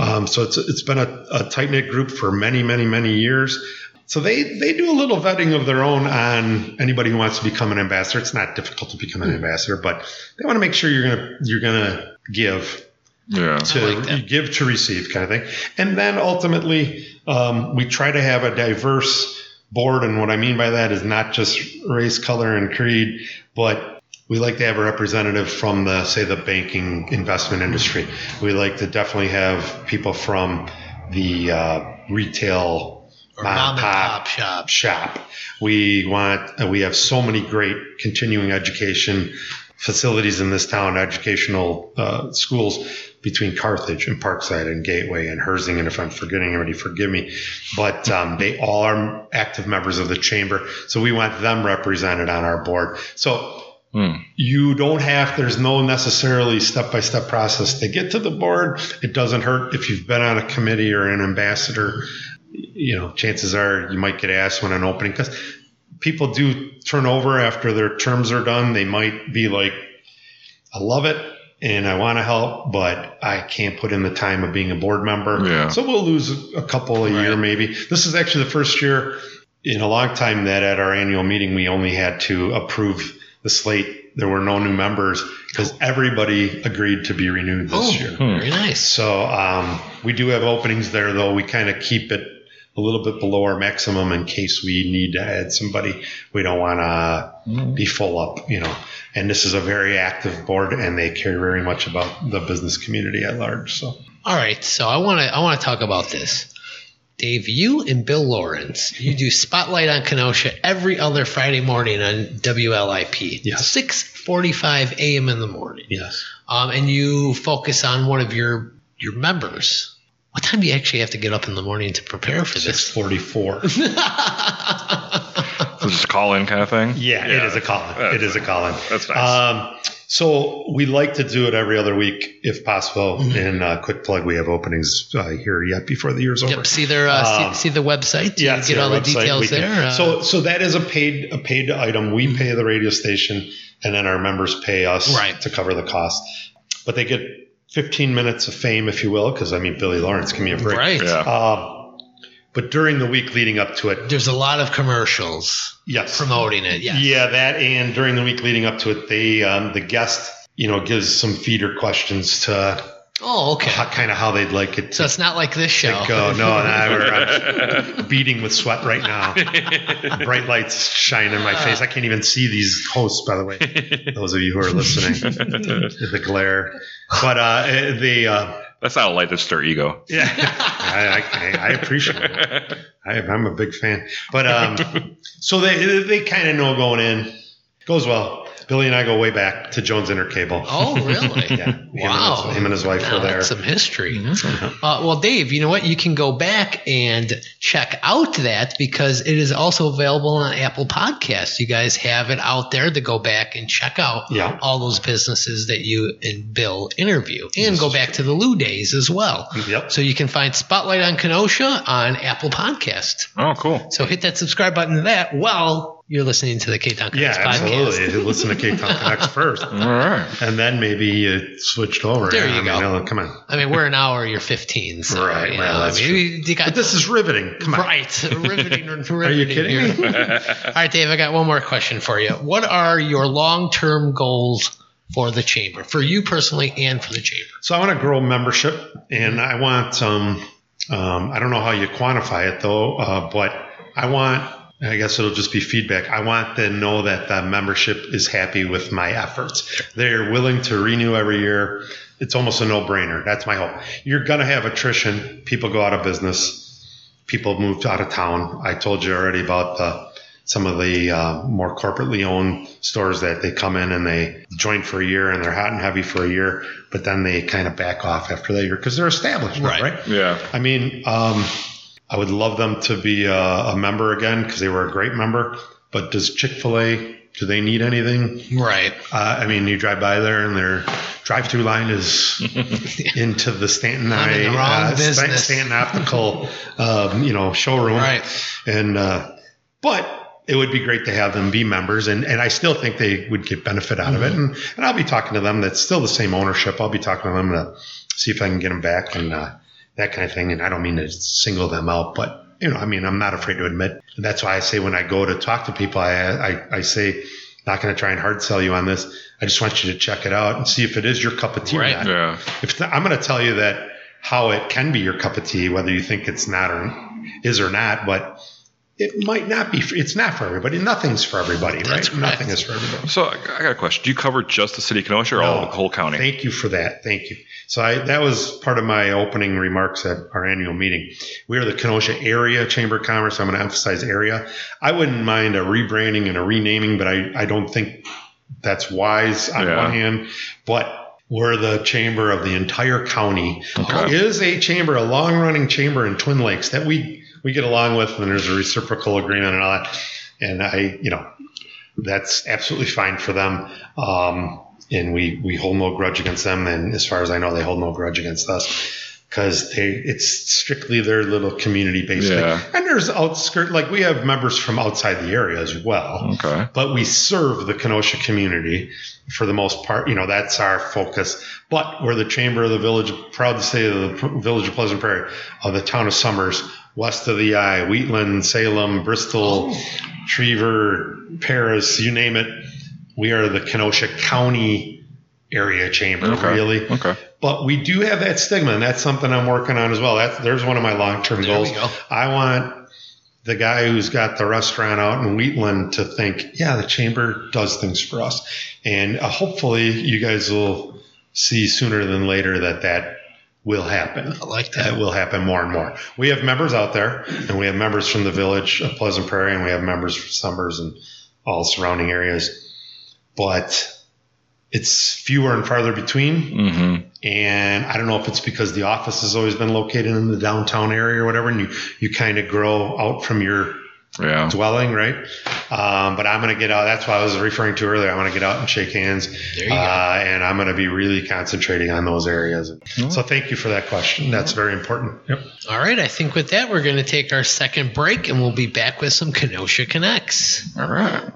Um, so it's it's been a, a tight knit group for many, many, many years. So they they do a little vetting of their own on anybody who wants to become an ambassador. It's not difficult to become an ambassador, but they want to make sure you're gonna you're gonna give Yeah. to like you give to receive kind of thing. And then ultimately, um, we try to have a diverse board. And what I mean by that is not just race, color, and creed, but we like to have a representative from the, say, the banking investment industry. We like to definitely have people from the uh, retail Or mom mom and pop pop shop. shop. We want uh, we have so many great continuing education facilities in this town, educational uh, schools between Carthage and Parkside and Gateway and Herzing. And if I'm forgetting anybody, forgive me. But um, they all are active members of the chamber, so we want them represented on our board. So Hmm. you don't have there's no necessarily step-by-step process to get to the board. It doesn't hurt if you've been on a committee or an ambassador. You know chances are you might get asked when an opening because people do turn over after their terms are done. They might be like i love it and i want to help but i can't put in the time of being a board member. Yeah. so we'll lose a couple a year maybe. This is actually the first year in a long time that at our annual meeting we only had to approve the slate. There were no new members because everybody agreed to be renewed this Oh, year. very nice. So um, we do have openings there, though. We kind of keep it a little bit below our maximum in case we need to add somebody. We don't want to be full up, you know. And this is a very active board, and they care very much about the business community at large. So All right, so I want to I want to talk about this. Dave, you and Bill Lawrence, you do Spotlight on Kenosha every other Friday morning on WLIP. Yes. 6:45 a.m. in the morning. yes, Um, and you focus on one of your your members. What time do you actually have to get up in the morning to prepare for six this? forty-four. [laughs] So just a call in kind of thing? Yeah, it is a call. That's It is a call in. That's nice. Um, so we like to do it every other week if possible. Mhm. And uh, quick plug, we have openings uh, here yet before the year's over. Yep, see their uh, Um, see, see the website. Yeah, get all the website. details We there. Uh, so so that is a paid a paid item. We pay the radio station, and then our members pay us Right. to cover the cost. But they get 15 minutes of fame, if you will, because I mean Billy Lawrence, give me a break. right. Yeah. But during the week leading up to it, There's a lot of commercials yes, promoting it. Yes. Yeah, that and during the week leading up to it, they um, the guest, you know, gives some feeder questions to Oh, okay. how, kind of how they'd like it So it's not like this show. go. No, no, I'm [laughs] beating with sweat right now. Bright lights shine in my face. I can't even see these hosts, by the way. [laughs] Those of you who are listening, [laughs] the glare. But uh, the uh, That's not a light to stir ego. yeah, [laughs] I, I, I appreciate it. [laughs] I, I'm a big fan. But um, so they they kind of know going in goes well. Billy and I go way back to Jones Intercable. Oh, really? [laughs] Yeah, him and Wow. his- him and his wife Now were there. That's some history. Mm-hmm. Uh, well, Dave, you know what? You can go back and check out that because it is also available on Apple Podcasts. You guys have it out there to go back and check out Yeah. all those businesses that you and Bill interview and go back to the Lou days as well. Yep. So you can find Spotlight on Kenosha on Apple Podcast. Oh, cool. So hit that subscribe button to that while you're listening to the K Town Yeah, podcast. absolutely. Listen to K Town [laughs] Connect first, All right. and then maybe you switched over. There Yeah, you I go. mean, no, come on. I mean, we're an hour, you're 15. So, Right, you well, know, that's I mean, you got But this is riveting. Come on. Right. [laughs] riveting, riveting Are you kidding here. me? [laughs] All right, Dave, I got one more question for you. What are your long term goals for the chamber, for you personally and for the chamber? So I want to grow membership, and I want um, um, I don't know how you quantify it though, uh, but I want I guess it'll just be feedback. I want to know that the membership is happy with my efforts. They're willing to renew every year. It's almost a no-brainer. That's my hope. You're gonna have attrition. People go out of business. People move out of town. I told you already about the some of the uh, more corporately owned stores that they come in and they join for a year and they're hot and heavy for a year, but then they kind of back off after that year because they're established, Right. right? Yeah. I mean, um, I would love them to be a, a member again because they were a great member. But does Chick Fil A? Do they need anything? Right. Uh, I mean, you drive by there and their drive-through line is [laughs] into the Stanton I'm Eye, uh, Stan- Stanton Optical, um, you know, showroom. Right. And uh, but it would be great to have them be members, and, and I still think they would get benefit out of it. And, and I'll be talking to them. That's still the same ownership. I'll be talking to them to see if I can get them back and uh, that kind of thing. And I don't mean to single them out, but you know, I mean, I'm not afraid to admit. And that's why I say when I go to talk to people, I I, I say. Not going to try and hard sell you on this. I just want you to check it out and see if it is your cup of tea Right. or not Yeah. if the, I'm going to tell you that how it can be your cup of tea, whether you think it's not or is or not, but it might not be. For, it's not for everybody. Nothing's for everybody, right? correct. Nothing is for everybody. So I got a question. Do you cover just the city of Kenosha or all No. the whole county? Thank you for that. Thank you. So I, that was part of my opening remarks at our annual meeting. We are the Kenosha Area Chamber of Commerce. I'm going to emphasize area. I wouldn't mind a rebranding and a renaming, but I, I don't think that's wise on Yeah. one hand. But we're the chamber of the entire county. Okay. There is a chamber, a long running chamber in Twin Lakes that we, we get along with, and there's a reciprocal agreement and all that. And I, you know, that's absolutely fine for them. Um, and we, we hold no grudge against them. And as far as I know, they hold no grudge against us because they, it's strictly their little community based Yeah. thing. And there's outskirt, like we have members from outside the area as well, Okay. but we serve the Kenosha community for the most part. You know, that's our focus. But we're the chamber of the village, proud to say the village of Pleasant Prairie, of the town of Somers, west of the eye, Wheatland, Salem, Bristol, oh. Trevor, Paris, you name it. We are the Kenosha County area chamber, Okay. really. Okay. But we do have that stigma, and that's something I'm working on as well. That's there's one of my long term goals. go. I want the guy who's got the restaurant out in Wheatland to think, yeah, the chamber does things for us, and uh, hopefully you guys will see sooner than later that that will happen. I like That that. will happen more and more. We have members out there, and we have members from the village of Pleasant Prairie, and we have members from Somers and all surrounding areas, but it's fewer and farther between. Mm-hmm. And I don't know if it's because the office has always been located in the downtown area or whatever, and you, you kind of grow out from your Yeah. dwelling, right? Um, but I'm going to get out. That's what I was referring to earlier. I'm going to get out and shake hands. There you go. uh, And I'm going to be really concentrating on those areas. So thank you for that question. That's very important. Yep. All right. I think with that, we're going to take our second break and we'll be back with some Kenosha Connects. All right.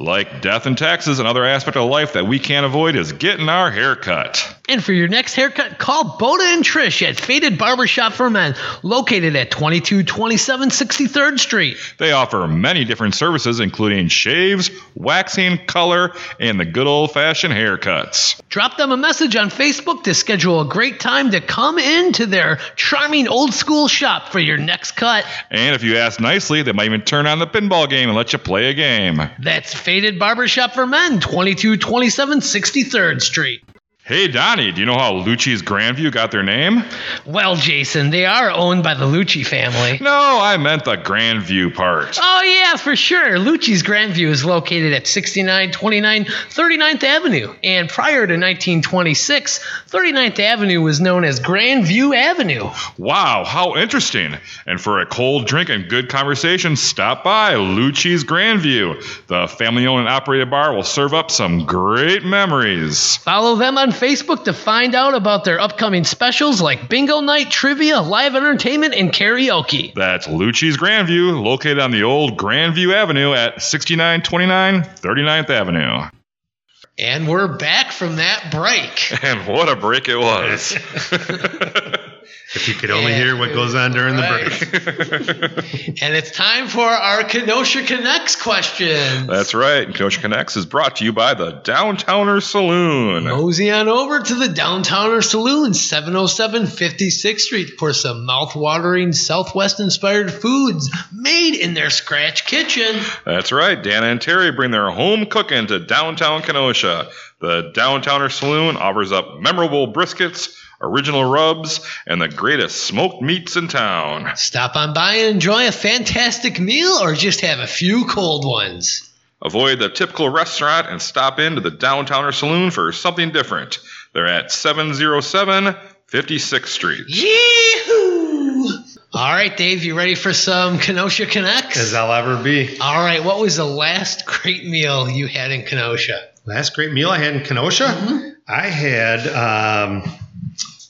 Like death and taxes, another aspect of life that we can't avoid is getting our hair cut. And for your next haircut, call Boda and Trish at Faded Barbershop for Men, located at 2227 63rd Street. They offer many different services, including shaves, waxing, color, and the good old fashioned haircuts. Drop them a message on Facebook to schedule a great time to come into their charming old school shop for your next cut. And if you ask nicely, they might even turn on the pinball game and let you play a game. That's Faded Barbershop for Men, 2227 63rd Street. Hey, Donnie, do you know how Lucci's Grandview got their name? Well, Jason, they are owned by the Lucci family. No, I meant the Grandview part. Oh, yeah, for sure. Lucci's Grandview is located at 6929 39th Avenue. And prior to 1926, 39th Avenue was known as Grandview Avenue. Wow, how interesting. And for a cold drink and good conversation, stop by Lucci's Grandview. The family owned and operated bar will serve up some great memories. Follow them on Facebook to find out about their upcoming specials like bingo night, trivia, live entertainment, and karaoke. That's Lucci's Grandview, located on the old Grandview Avenue at 6929 39th Avenue. And we're back from that break. [laughs] And what a break it was. [laughs] If you could only hear what goes on during Right. the break. [laughs] And it's time for our Kenosha Connects questions. That's right. Kenosha Connects is brought to you by the Downtowner Saloon. Mosey on over to the Downtowner Saloon, 707 56th Street, for some mouth-watering Southwest-inspired foods made in their scratch kitchen. That's right. Dana and Terry bring their home cooking to downtown Kenosha. The Downtowner Saloon offers up memorable briskets, original rubs, and the greatest smoked meats in town. Stop on by and enjoy a fantastic meal, or just have a few cold ones. Avoid the typical restaurant and stop into the Downtowner Saloon for something different. They're at 707 56th Street. Yee-hoo! All right, Dave, you ready for some Kenosha Connects? As I'll ever be. All right, what was the last great meal you had in Kenosha? Last great meal I had in Kenosha, Mm-hmm. I had um,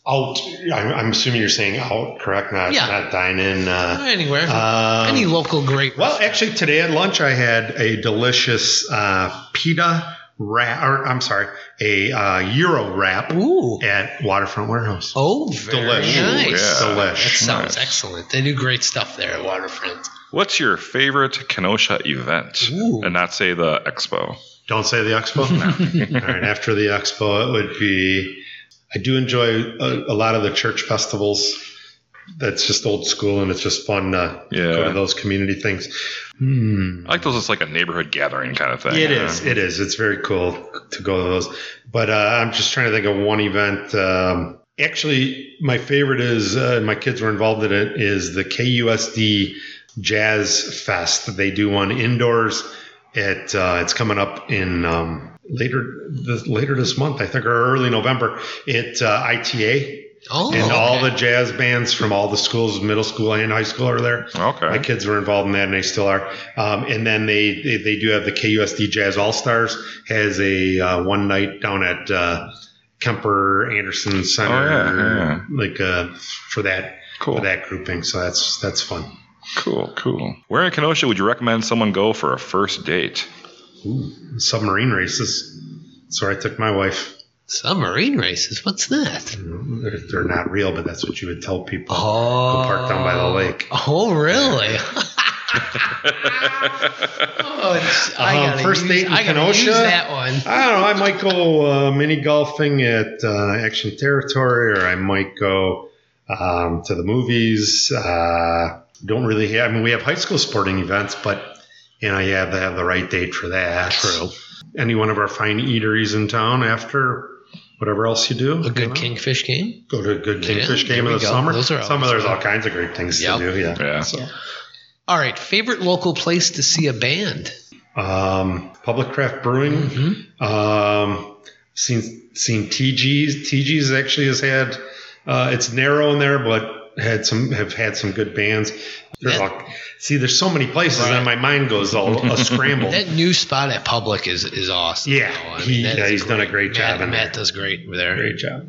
out. I'm, I'm assuming you're saying out, correct? Not Yeah. not dine in. Uh, Anywhere. um, Any local great well, restaurant. actually, today at lunch I had a delicious uh, pita wrap. Or I'm sorry, a uh, gyro wrap Ooh. at Waterfront Warehouse. Oh, very Delish. nice. Ooh, yeah. That sounds Nice. excellent. They do great stuff there at Waterfront. What's your favorite Kenosha event? Ooh. And not say the expo. Don't say the expo. [laughs] All right, after the expo, it would be. I do enjoy a, a lot of the church festivals. That's just old school, and it's just fun to Yeah. go to those community things. Hmm. I like those as like a neighborhood gathering kind of thing. It Yeah. is. It is. It's very cool to go to those. But uh, I'm just trying to think of one event. Um, actually, my favorite is, uh, my kids were involved in it, is the KUSD Jazz Fest. They do one indoors. It uh, it's coming up in um, later the, later this month, I think, or early November. It uh, ITA Oh, and all the jazz bands from all the schools, middle school and high school, are there. Okay. My kids were involved in that, and they still are. Um, and then they, they they do have the KUSD Jazz All Stars has a uh, one night down at uh, Kemper Anderson Center, Oh, yeah, yeah. like uh, for that Cool. for that grouping. So that's that's fun. Cool, cool. Where in Kenosha would you recommend someone go for a first date? Ooh, submarine races. That's where I took my wife. Submarine races. What's that? They're, they're not real, but that's what you would tell people. Oh. park down by the lake. Oh, really? [laughs] oh, [laughs] I Um, first date in I Kenosha? use that one. I don't know. I might go uh, mini golfing at uh, Action Territory, or I might go um, to the movies. Uh, don't really have. I mean, we have high school sporting events, but you know, you have to have the right date for that. True. Any one of our fine eateries in town after whatever else you do. A you good know? kingfish game. Go to a good kingfish there game in the go. summer. Those are Summer, always there's all kinds of great things Yep. to do. Yeah. Yeah. So, All right, favorite local place to see a band. um, Public Craft Brewing. Mm-hmm. Um, seen seen TG's. TG's actually has had. Uh, it's narrow in there, but had some have had some good bands. There's That- all, see, there's so many places, Right. and my mind goes all a [laughs] scramble. That new spot at Public is is awesome. Yeah, though. I he- that yeah, is he's done a great job Matt, in Matt there. does great there. Great job.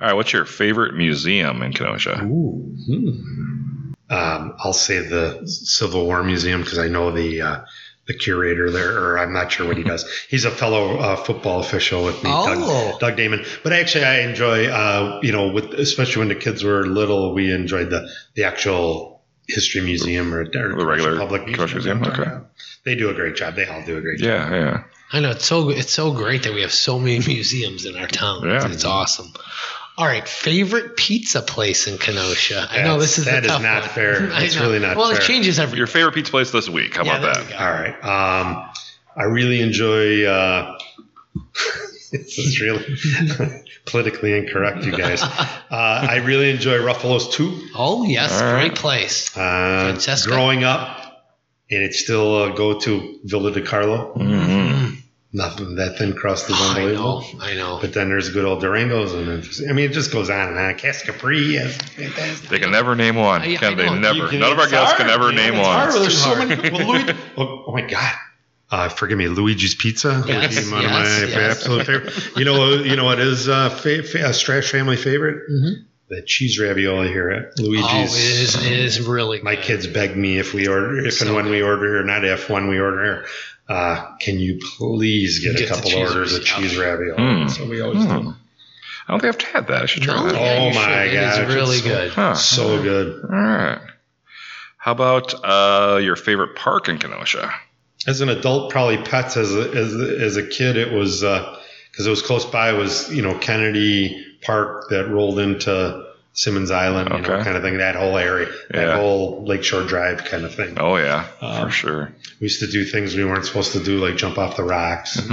All right, what's your favorite museum in Kenosha? Ooh. Um, I'll say the Civil War Museum because I know the uh, the curator there, or I'm not sure what he does. He's a fellow uh, football official with me, Oh. Doug, Doug Damon. But actually, I enjoy, uh, you know, with especially when the kids were little, we enjoyed the the actual history museum or, or The regular public Kenosha Museum? Okay. They do a great job. They all do a great job. Yeah, yeah. I know it's so it's so great that we have so many [laughs] museums in our town. Yeah. It's awesome. All right, favorite pizza place in Kenosha. I know this is that the is tough not one. fair. [laughs] It's really not fair. Well, fair. it changes every. Your favorite pizza place this week? How Yeah, about that? All right. Um, I really enjoy. Uh, [laughs] this is really [laughs] politically incorrect, you guys. Uh, I really enjoy Ruffolo's too. Oh yes, All right. great place. Uh, Francesca? growing up, and it's still a go to Villa D'Carlo. Mhm. Nothing that thin crust is unbelievable. I unbelievable. know, I know. But then there's good old Durango's, and it just, I mean, it just goes on and on. Cas Capri is fantastic. They can never name one. I- I can they? Never. Can- None of our guests hard, can ever man. name It's one. hard. There's so too many. Well, Louis, [laughs] oh, oh my God. Uh, forgive me, Luigi's Pizza. would Yes, be one yes, of my yes. absolute favorite. You know, you know what is uh, fa- fa- a Strash family favorite? Mhm. The cheese ravioli here at Luigi's. Oh, it is, it is really. My good. kids beg me if we order, if So and when good. we order here, not if, when we order here, uh, can you please get, Get a couple cheese orders of cheese ravioli? Hmm. So we always Hmm. do. I don't think I've had that. I should try No, that. yeah, Oh you should. my It is really it's so- good. Huh. So good. All right. How about uh, your favorite park in Kenosha? As an adult, probably pets. As a, as, as a kid, it was because it was close by. Was you know Kennedy Park that rolled into Simmons Island, you know, kind of thing. That whole area, that Yeah. whole Lakeshore Drive kind of thing. Oh yeah, Um, for sure. We used to do things we weren't supposed to do, like jump off the rocks. [laughs]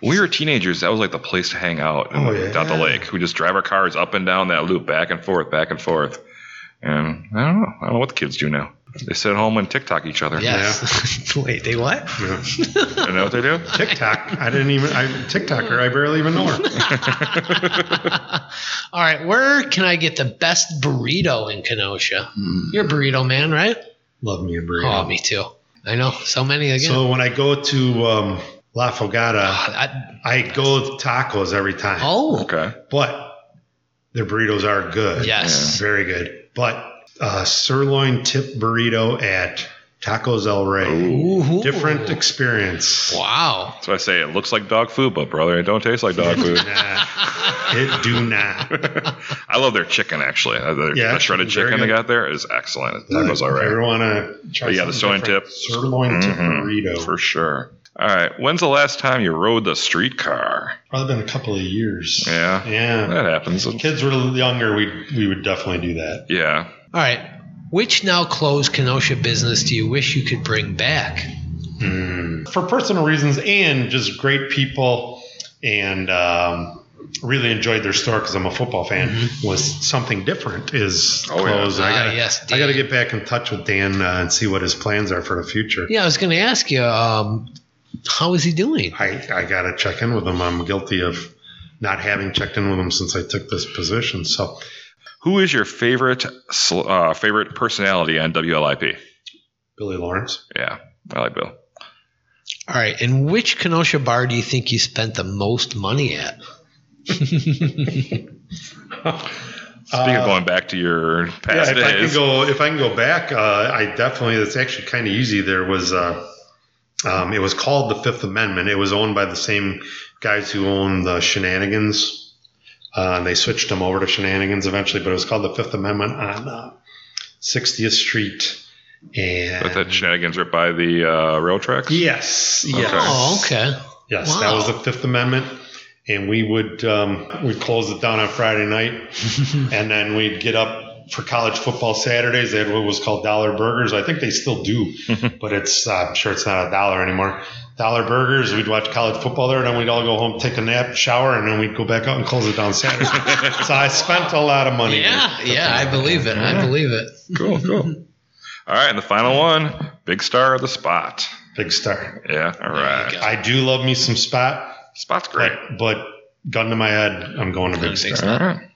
We were teenagers, that was like the place to hang out Oh, yeah. down the lake. We just drive our cars up and down that loop, back and forth, back and forth. And I don't know. I don't know what the kids do now. They sit at home and TikTok each other. Yes. [laughs] Wait, they what? Yeah. You know what they do? [laughs] TikTok. I didn't even. I TikToker. I barely even know her. [laughs] All right, where can I get the best burrito in Kenosha? You're a burrito man, right? Love me a burrito. Oh, me too. I know so many again. So when I go to um, La Fogata, I, I go with tacos every time. oh, Okay. But their burritos are good. yes. Very good. But uh, sirloin tip burrito at Tacos El Rey. Ooh. Different experience. Wow. So I say it looks like dog food, but brother, it don't taste like dog food. [laughs] Nah, it do not. [laughs] I love their chicken actually. Uh, their- Yeah, the shredded chicken's very chicken they got there is excellent. Tacos all If you right. ever want to try Yeah, the sirloin tip. Sirloin tip Mhm. burrito. For sure. All right. When's the last time you rode the streetcar? Probably been a couple of years. Yeah. Yeah. That happens. Kids were younger, we we would definitely do that. Yeah. All right. Which now closed Kenosha business do you wish you could bring back? Mm. For personal reasons and just great people, and um, really enjoyed their store because I'm a football fan. Was something different is Oh, yeah. closed. I Ah, gotta, yes, I got to get back in touch with Dan uh, and see what his plans are for the future. Yeah, I was going to ask you, um, how is he doing? I, I got to check in with him. I'm guilty of not having checked in with him since I took this position. So Who is your favorite uh, favorite personality on WLIP? Billy Lawrence. Yeah, I like Bill. All right. And which Kenosha bar do you think you spent the most money at? [laughs] Speaking of going back to your past Yeah, past if I can go, if I can go back, uh, I definitely. It's actually kind of easy. There was, uh, um, it was called the Fifth Amendment. It was owned by the same guys who owned the Shenanigans. Uh, and they switched them over to Shenanigans eventually, but it was called the Fifth Amendment on uh, 60th Street. And But that shenanigans right by the uh, rail tracks. yes, yes, Oh, okay. yes, Wow. that was the Fifth Amendment. And we would um, we'd close it down on Friday night, [laughs] and then we'd get up for college football Saturdays. They had what was called dollar burgers. I think they still do, [laughs] but it's uh, I'm sure it's not a dollar anymore. Dollar burgers. We'd watch college football there, and then we'd all go home, take a nap, shower, and then we'd go back out and close it down Saturday. [laughs] so I spent a lot of money. Yeah, yeah, I believe it. I believe it. Cool, cool. All right, and the final one, big star of the spot. Big star. Yeah, all right. I do love me some spot, Spot's great. but, but gun to my head, I'm going to big Big star. Star. All right.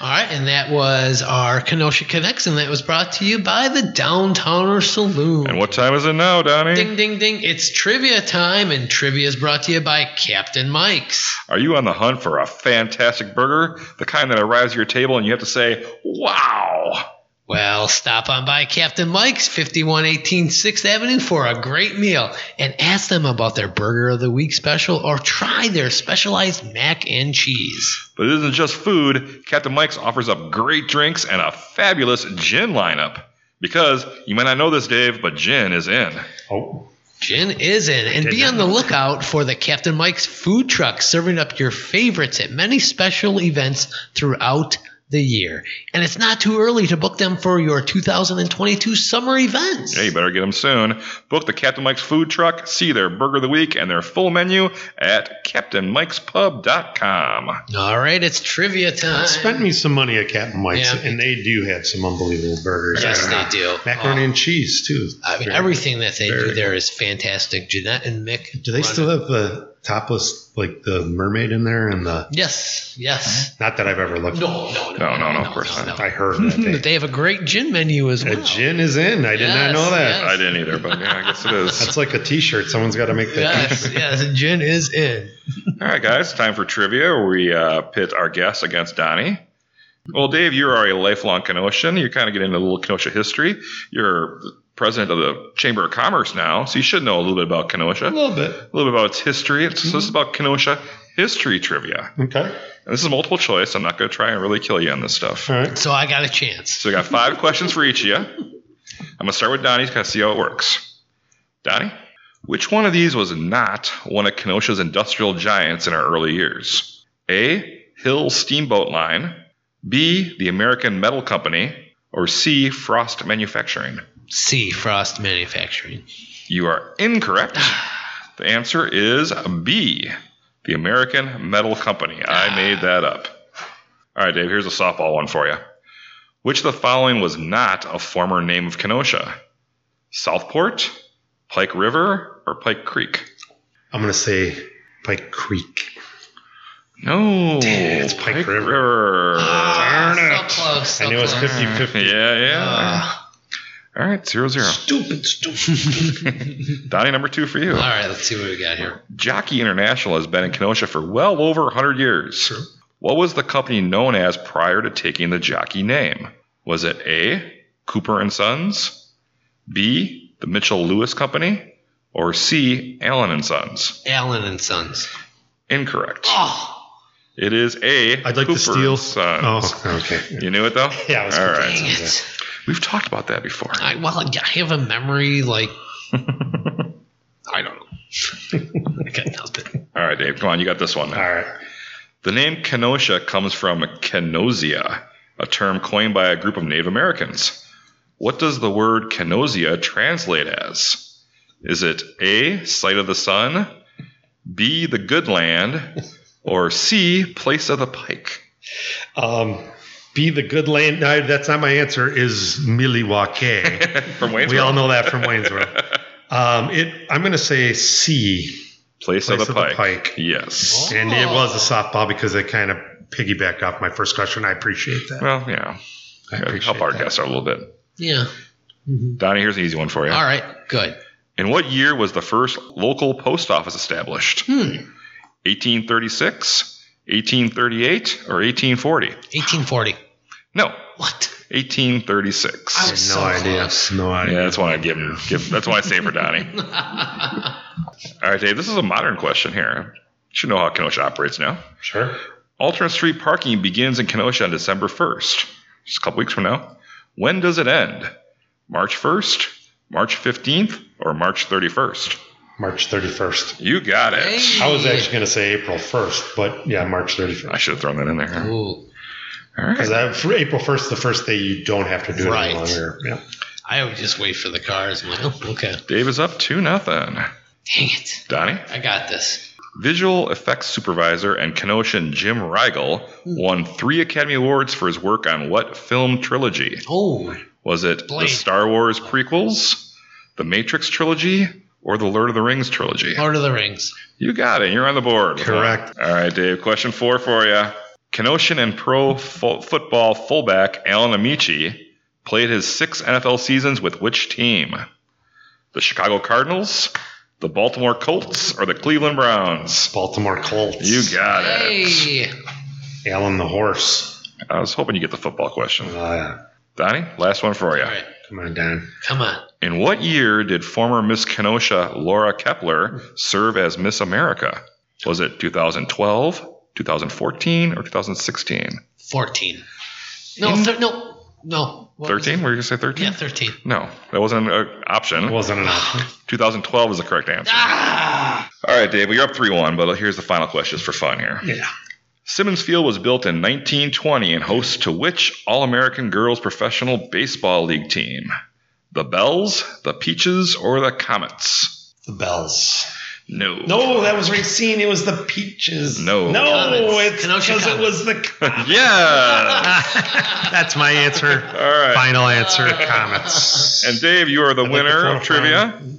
All right, and that was our Kenosha Connects, and that was brought to you by the Downtowner Saloon. And what time is it now, Donnie? Ding, ding, ding. It's trivia time, and trivia is brought to you by Captain Mike's. Are you on the hunt for a fantastic burger? The kind that arrives at your table and you have to say, wow. Well, stop on by Captain Mike's, 5118 6th Avenue, for a great meal and ask them about their Burger of the Week special or try their specialized mac and cheese. But it isn't just food. Captain Mike's offers up great drinks and a fabulous gin lineup. Because you might not know this, Dave, but gin is in. Oh, Gin is in, and be on the lookout for the Captain Mike's food truck serving up your favorites at many special events throughout the year. And it's not too early to book them for your 2022 summer events. Yeah, you better get them soon. Book the Captain Mike's food truck, see their burger of the week and their full menu at CaptainMike'sPub.com. All right, it's trivia time. Spend me some money at Captain Mike's, Yeah. and they do have some unbelievable burgers. Yes, they uh, do. Macaroni Oh, and cheese too. I mean, Very- everything that they do very there is fantastic. Jeanette and Mick. Do they run still it. have the topless, like the mermaid in there, and the? Yes, yes. Not that I've ever looked. No, no, no, No, no, no, of course not. I heard that. [laughs] They, they have a great gin menu as well. a gin is in. I did not know that. yes. I didn't either, but yeah, I guess it is. That's like a T-shirt. Someone's got to make that. Yes, [laughs] yes, gin is in. All right, guys, time for trivia we uh, pit our guests against Donnie. Well, Dave, you are a lifelong Kenoshan. You're kind of getting into a little Kenosha history. You're president of the Chamber of Commerce now, so you should know a little bit about Kenosha, A a little bit. A little bit about its history. It's, so this is mm-hmm. about Kenosha history trivia. Okay. And this is multiple choice. I'm not going to try and really kill you on this stuff. All right. So I got a chance. So we got five [laughs] questions for each of you. I'm going to start with Donnie to kind of see how it works. Donnie, which one of these was not one of Kenosha's industrial giants in our early years? A. Hill Steamboat Line. B. The American Metal Company. Or C. Frost Manufacturing. C. Frost Manufacturing. You are incorrect. [sighs] The answer is B. The American Metal Company. I made that up. All right, Dave, here's a softball one for you. Which of the following was not a former name of Kenosha? Southport, Pike River, or Pike Creek? I'm going to say Pike Creek. No, Damn, it's Pike River. River. Ah, Darn so it. close. So I knew it was close. 50 50. Yeah, yeah. Ah. All right, zero zero. Stupid, stupid. [laughs] Donnie, number two for you. all right, let's see what we got here. Jockey International has been in Kenosha for well over 100 years. True. What was the company known as prior to taking the Jockey name? Was it A. Cooper and Sons, B. The Mitchell Lewis Company, or C. Allen and Sons? Allen and Sons. Incorrect. Oh, It is A. I'd like Cooper to steal. and Sons. Oh, okay. You knew it though. [laughs] Yeah, I was All Cooper right. And dang Sons, it. We've talked about that before. I, well, I have a memory like [laughs] I don't know. I got nothing. All right, Dave. Come on, you got this one. All right. The name Kenosha comes from Kenosia, a term coined by a group of Native Americans. What does the word Kenosia translate as? Is it A, sight of the sun, B, the good land, or C, place of the pike? Um, be the good land. No, that's not my answer. Is Milwaukee. [laughs] From Waynesville? we all know that from Waynesboro. Um, it. I'm going to say C. Place, Place of, the, of the pike. pike. Yes. And it was a softball because it kind of piggybacked off my first question. I appreciate that. Well, yeah. I appreciate Help our that. guests out a little bit. Yeah. Donnie, here's an easy one for you. All right. Good. In what year was the first local post office established? Hmm. 1836, 1838, or 1840? 1840. No, What? 1836. I was no so idea. close. No idea. yeah, that's why I give him. Give, that's why I say for Donnie. [laughs] All right, Dave. This is a modern question here. You should know how Kenosha operates now. Sure. Alternate street parking begins in Kenosha on December 1st, just a couple weeks from now. When does it end? March 1st, March 15th, or March 31st? March 31st. You got it. Hey. I was actually going to say April 1st, but yeah, March 31st. I should have thrown that in there. Ooh. All right. Because for April 1st, the first day you don't have to do it Right. any longer. Yeah. I would just wait for the cars. I'm like, oh, okay. Dave is up two nothing. Dang it. Donnie, I got this. visual effects supervisor and Kenoshan Jim Rygiel hmm. won three Academy Awards for his work on what film trilogy? Oh, Was it Blade. the Star Wars prequels, the Matrix trilogy, or the Lord of the Rings trilogy? Lord of the Rings. You got it. You're on the board. Correct. All right, Dave. Question four for you. Kenoshan and pro fo- football fullback Alan Ameche played his six NFL seasons with which team? The Chicago Cardinals, the Baltimore Colts, or the Cleveland Browns? Baltimore Colts. You got it. Hey. Alan the horse. I was hoping you get the football question. Uh, Donnie, last one for you. All right. come on, Don. Come on. In what year did former Miss Kenosha Laura Kaeppeler serve as Miss America? Was it 2012, 2014, or 2016? 14. No, thir- no, no. What 13? it? Were you going to say 13? Yeah, 13. No, that wasn't an option. It wasn't an option. [sighs] 2012 is the correct answer. Ah! All right, Dave, well, you're up 3 1, but here's the final question just for fun here. Yeah. Simmons Field was built in 1920 and hosts to which All American Girls Professional Baseball League team? The Bells, the Peaches, or the Comets? The bells. No. No, that was Racine. It was the peaches. No. No, Comets. it's because it was the. [laughs] Yeah. [laughs] That's my answer. [laughs] All right. Final answer. Comets. And Dave, you are the I'd winner to of trivia. qualify.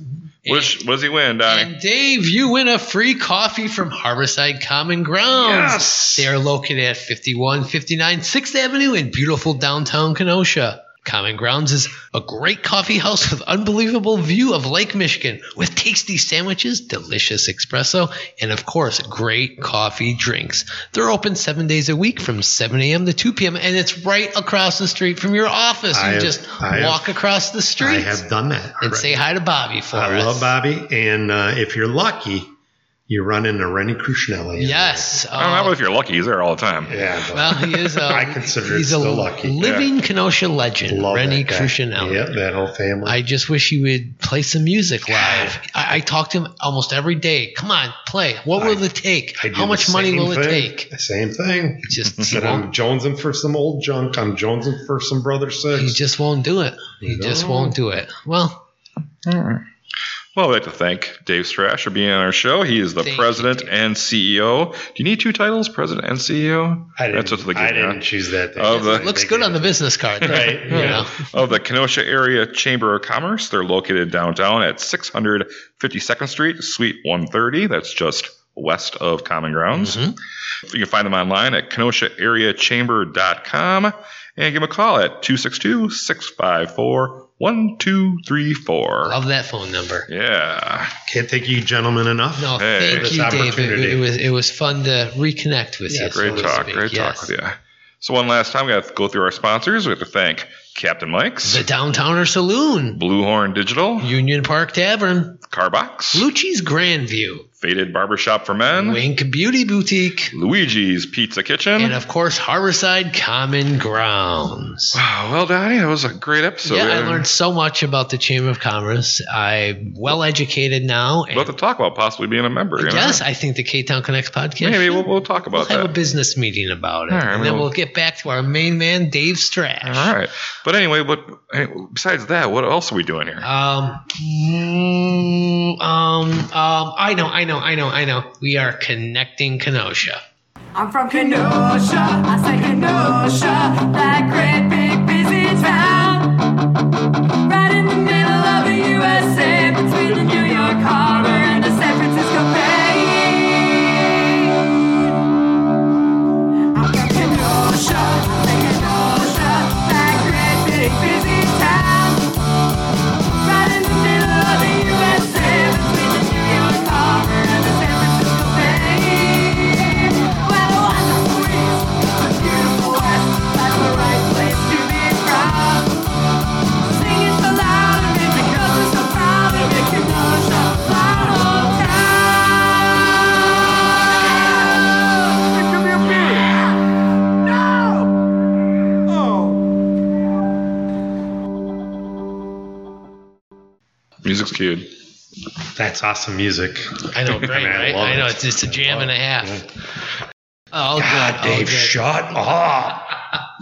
What, is- what does he win, Donnie? And Dave, you win a free coffee from Harborside Common Grounds. Yes. They are located at 5159 6th Avenue in beautiful downtown Kenosha. Common Grounds is a great coffee house with unbelievable view of Lake Michigan with tasty sandwiches, delicious espresso, and of course, great coffee drinks. They're open seven days a week from 7 a.m. to 2 p.m. and it's right across the street from your office. I You have- just I have- walk across the street. I have done that. and already. say hi to Bobby for I us. love Bobby, and uh, if you're lucky, you run into Rennie Krushnelli. Yes. I don't know uh, if you're lucky. He's there all the time. Yeah. well, he is. A, [laughs] I consider it he's still a lucky. living Kenosha legend, Love Rennie that Yep, that whole family. I just wish he would play some music live. I, I talk to him almost every day. Come on, play. What will I- it take? I do How much money same will it thing. take? Same thing. He just he [laughs] Said I'm jonesing for some old junk. I'm jonesing for some brother six. he just won't do it. He just won't do it. Well, Well, I'd like to thank Dave Strash for being on our show. He is the Thank president Dave. and CEO. Do you need two titles, president and CEO? I didn't, That's what they I didn't choose that. They Of the- looks good on the business card. Right, [laughs] You yeah. know. of the Kenosha Area Chamber of Commerce. They're located downtown at 652nd Street, Suite 130. That's just west of Common Grounds. Mhm. You can find them online at kenoshaareachamber.com and give them a call at 262 654 1234. Love that phone number. Yeah. Can't thank you gentlemen enough. No, Hey. thank This you, David. It, it was it was fun to reconnect with Yeah, you. Great so talk. Great Yes. talk with you. So, one last time, we got to go through our sponsors. We have to thank Captain Mike's, The Downtowner Saloon, Blue Horn Digital, Union Park Tavern, Carbox, Lucci's Grandview, Faded Barbershop for Men, Wink Beauty Boutique, Luigi's Pizza Kitchen. and of course Harborside Common Grounds. Wow, well, Donnie, that was a great episode. yeah, I learned so much about the Chamber of Commerce. I'm well educated now. And We'll have to talk about possibly being a member. you know? yes, I think the K Town Connects podcast. Maybe we'll, we'll talk about we'll about have a business meeting about it, right, and then we'll- we'll get back to our main man, Dave Strash. All right. But anyway, but besides that, what else are we doing here? Um, um, um, I know, I know, I know, I know. We are connecting Kenosha. I'm from Kenosha, I say Kenosha, that great big busy town. Music's cued. That's awesome music. I know, [laughs] great, I mean, I right? I know it. it's just a jam and a half. Yeah. Oh, good. God, oh, Dave, good. shut up. [laughs]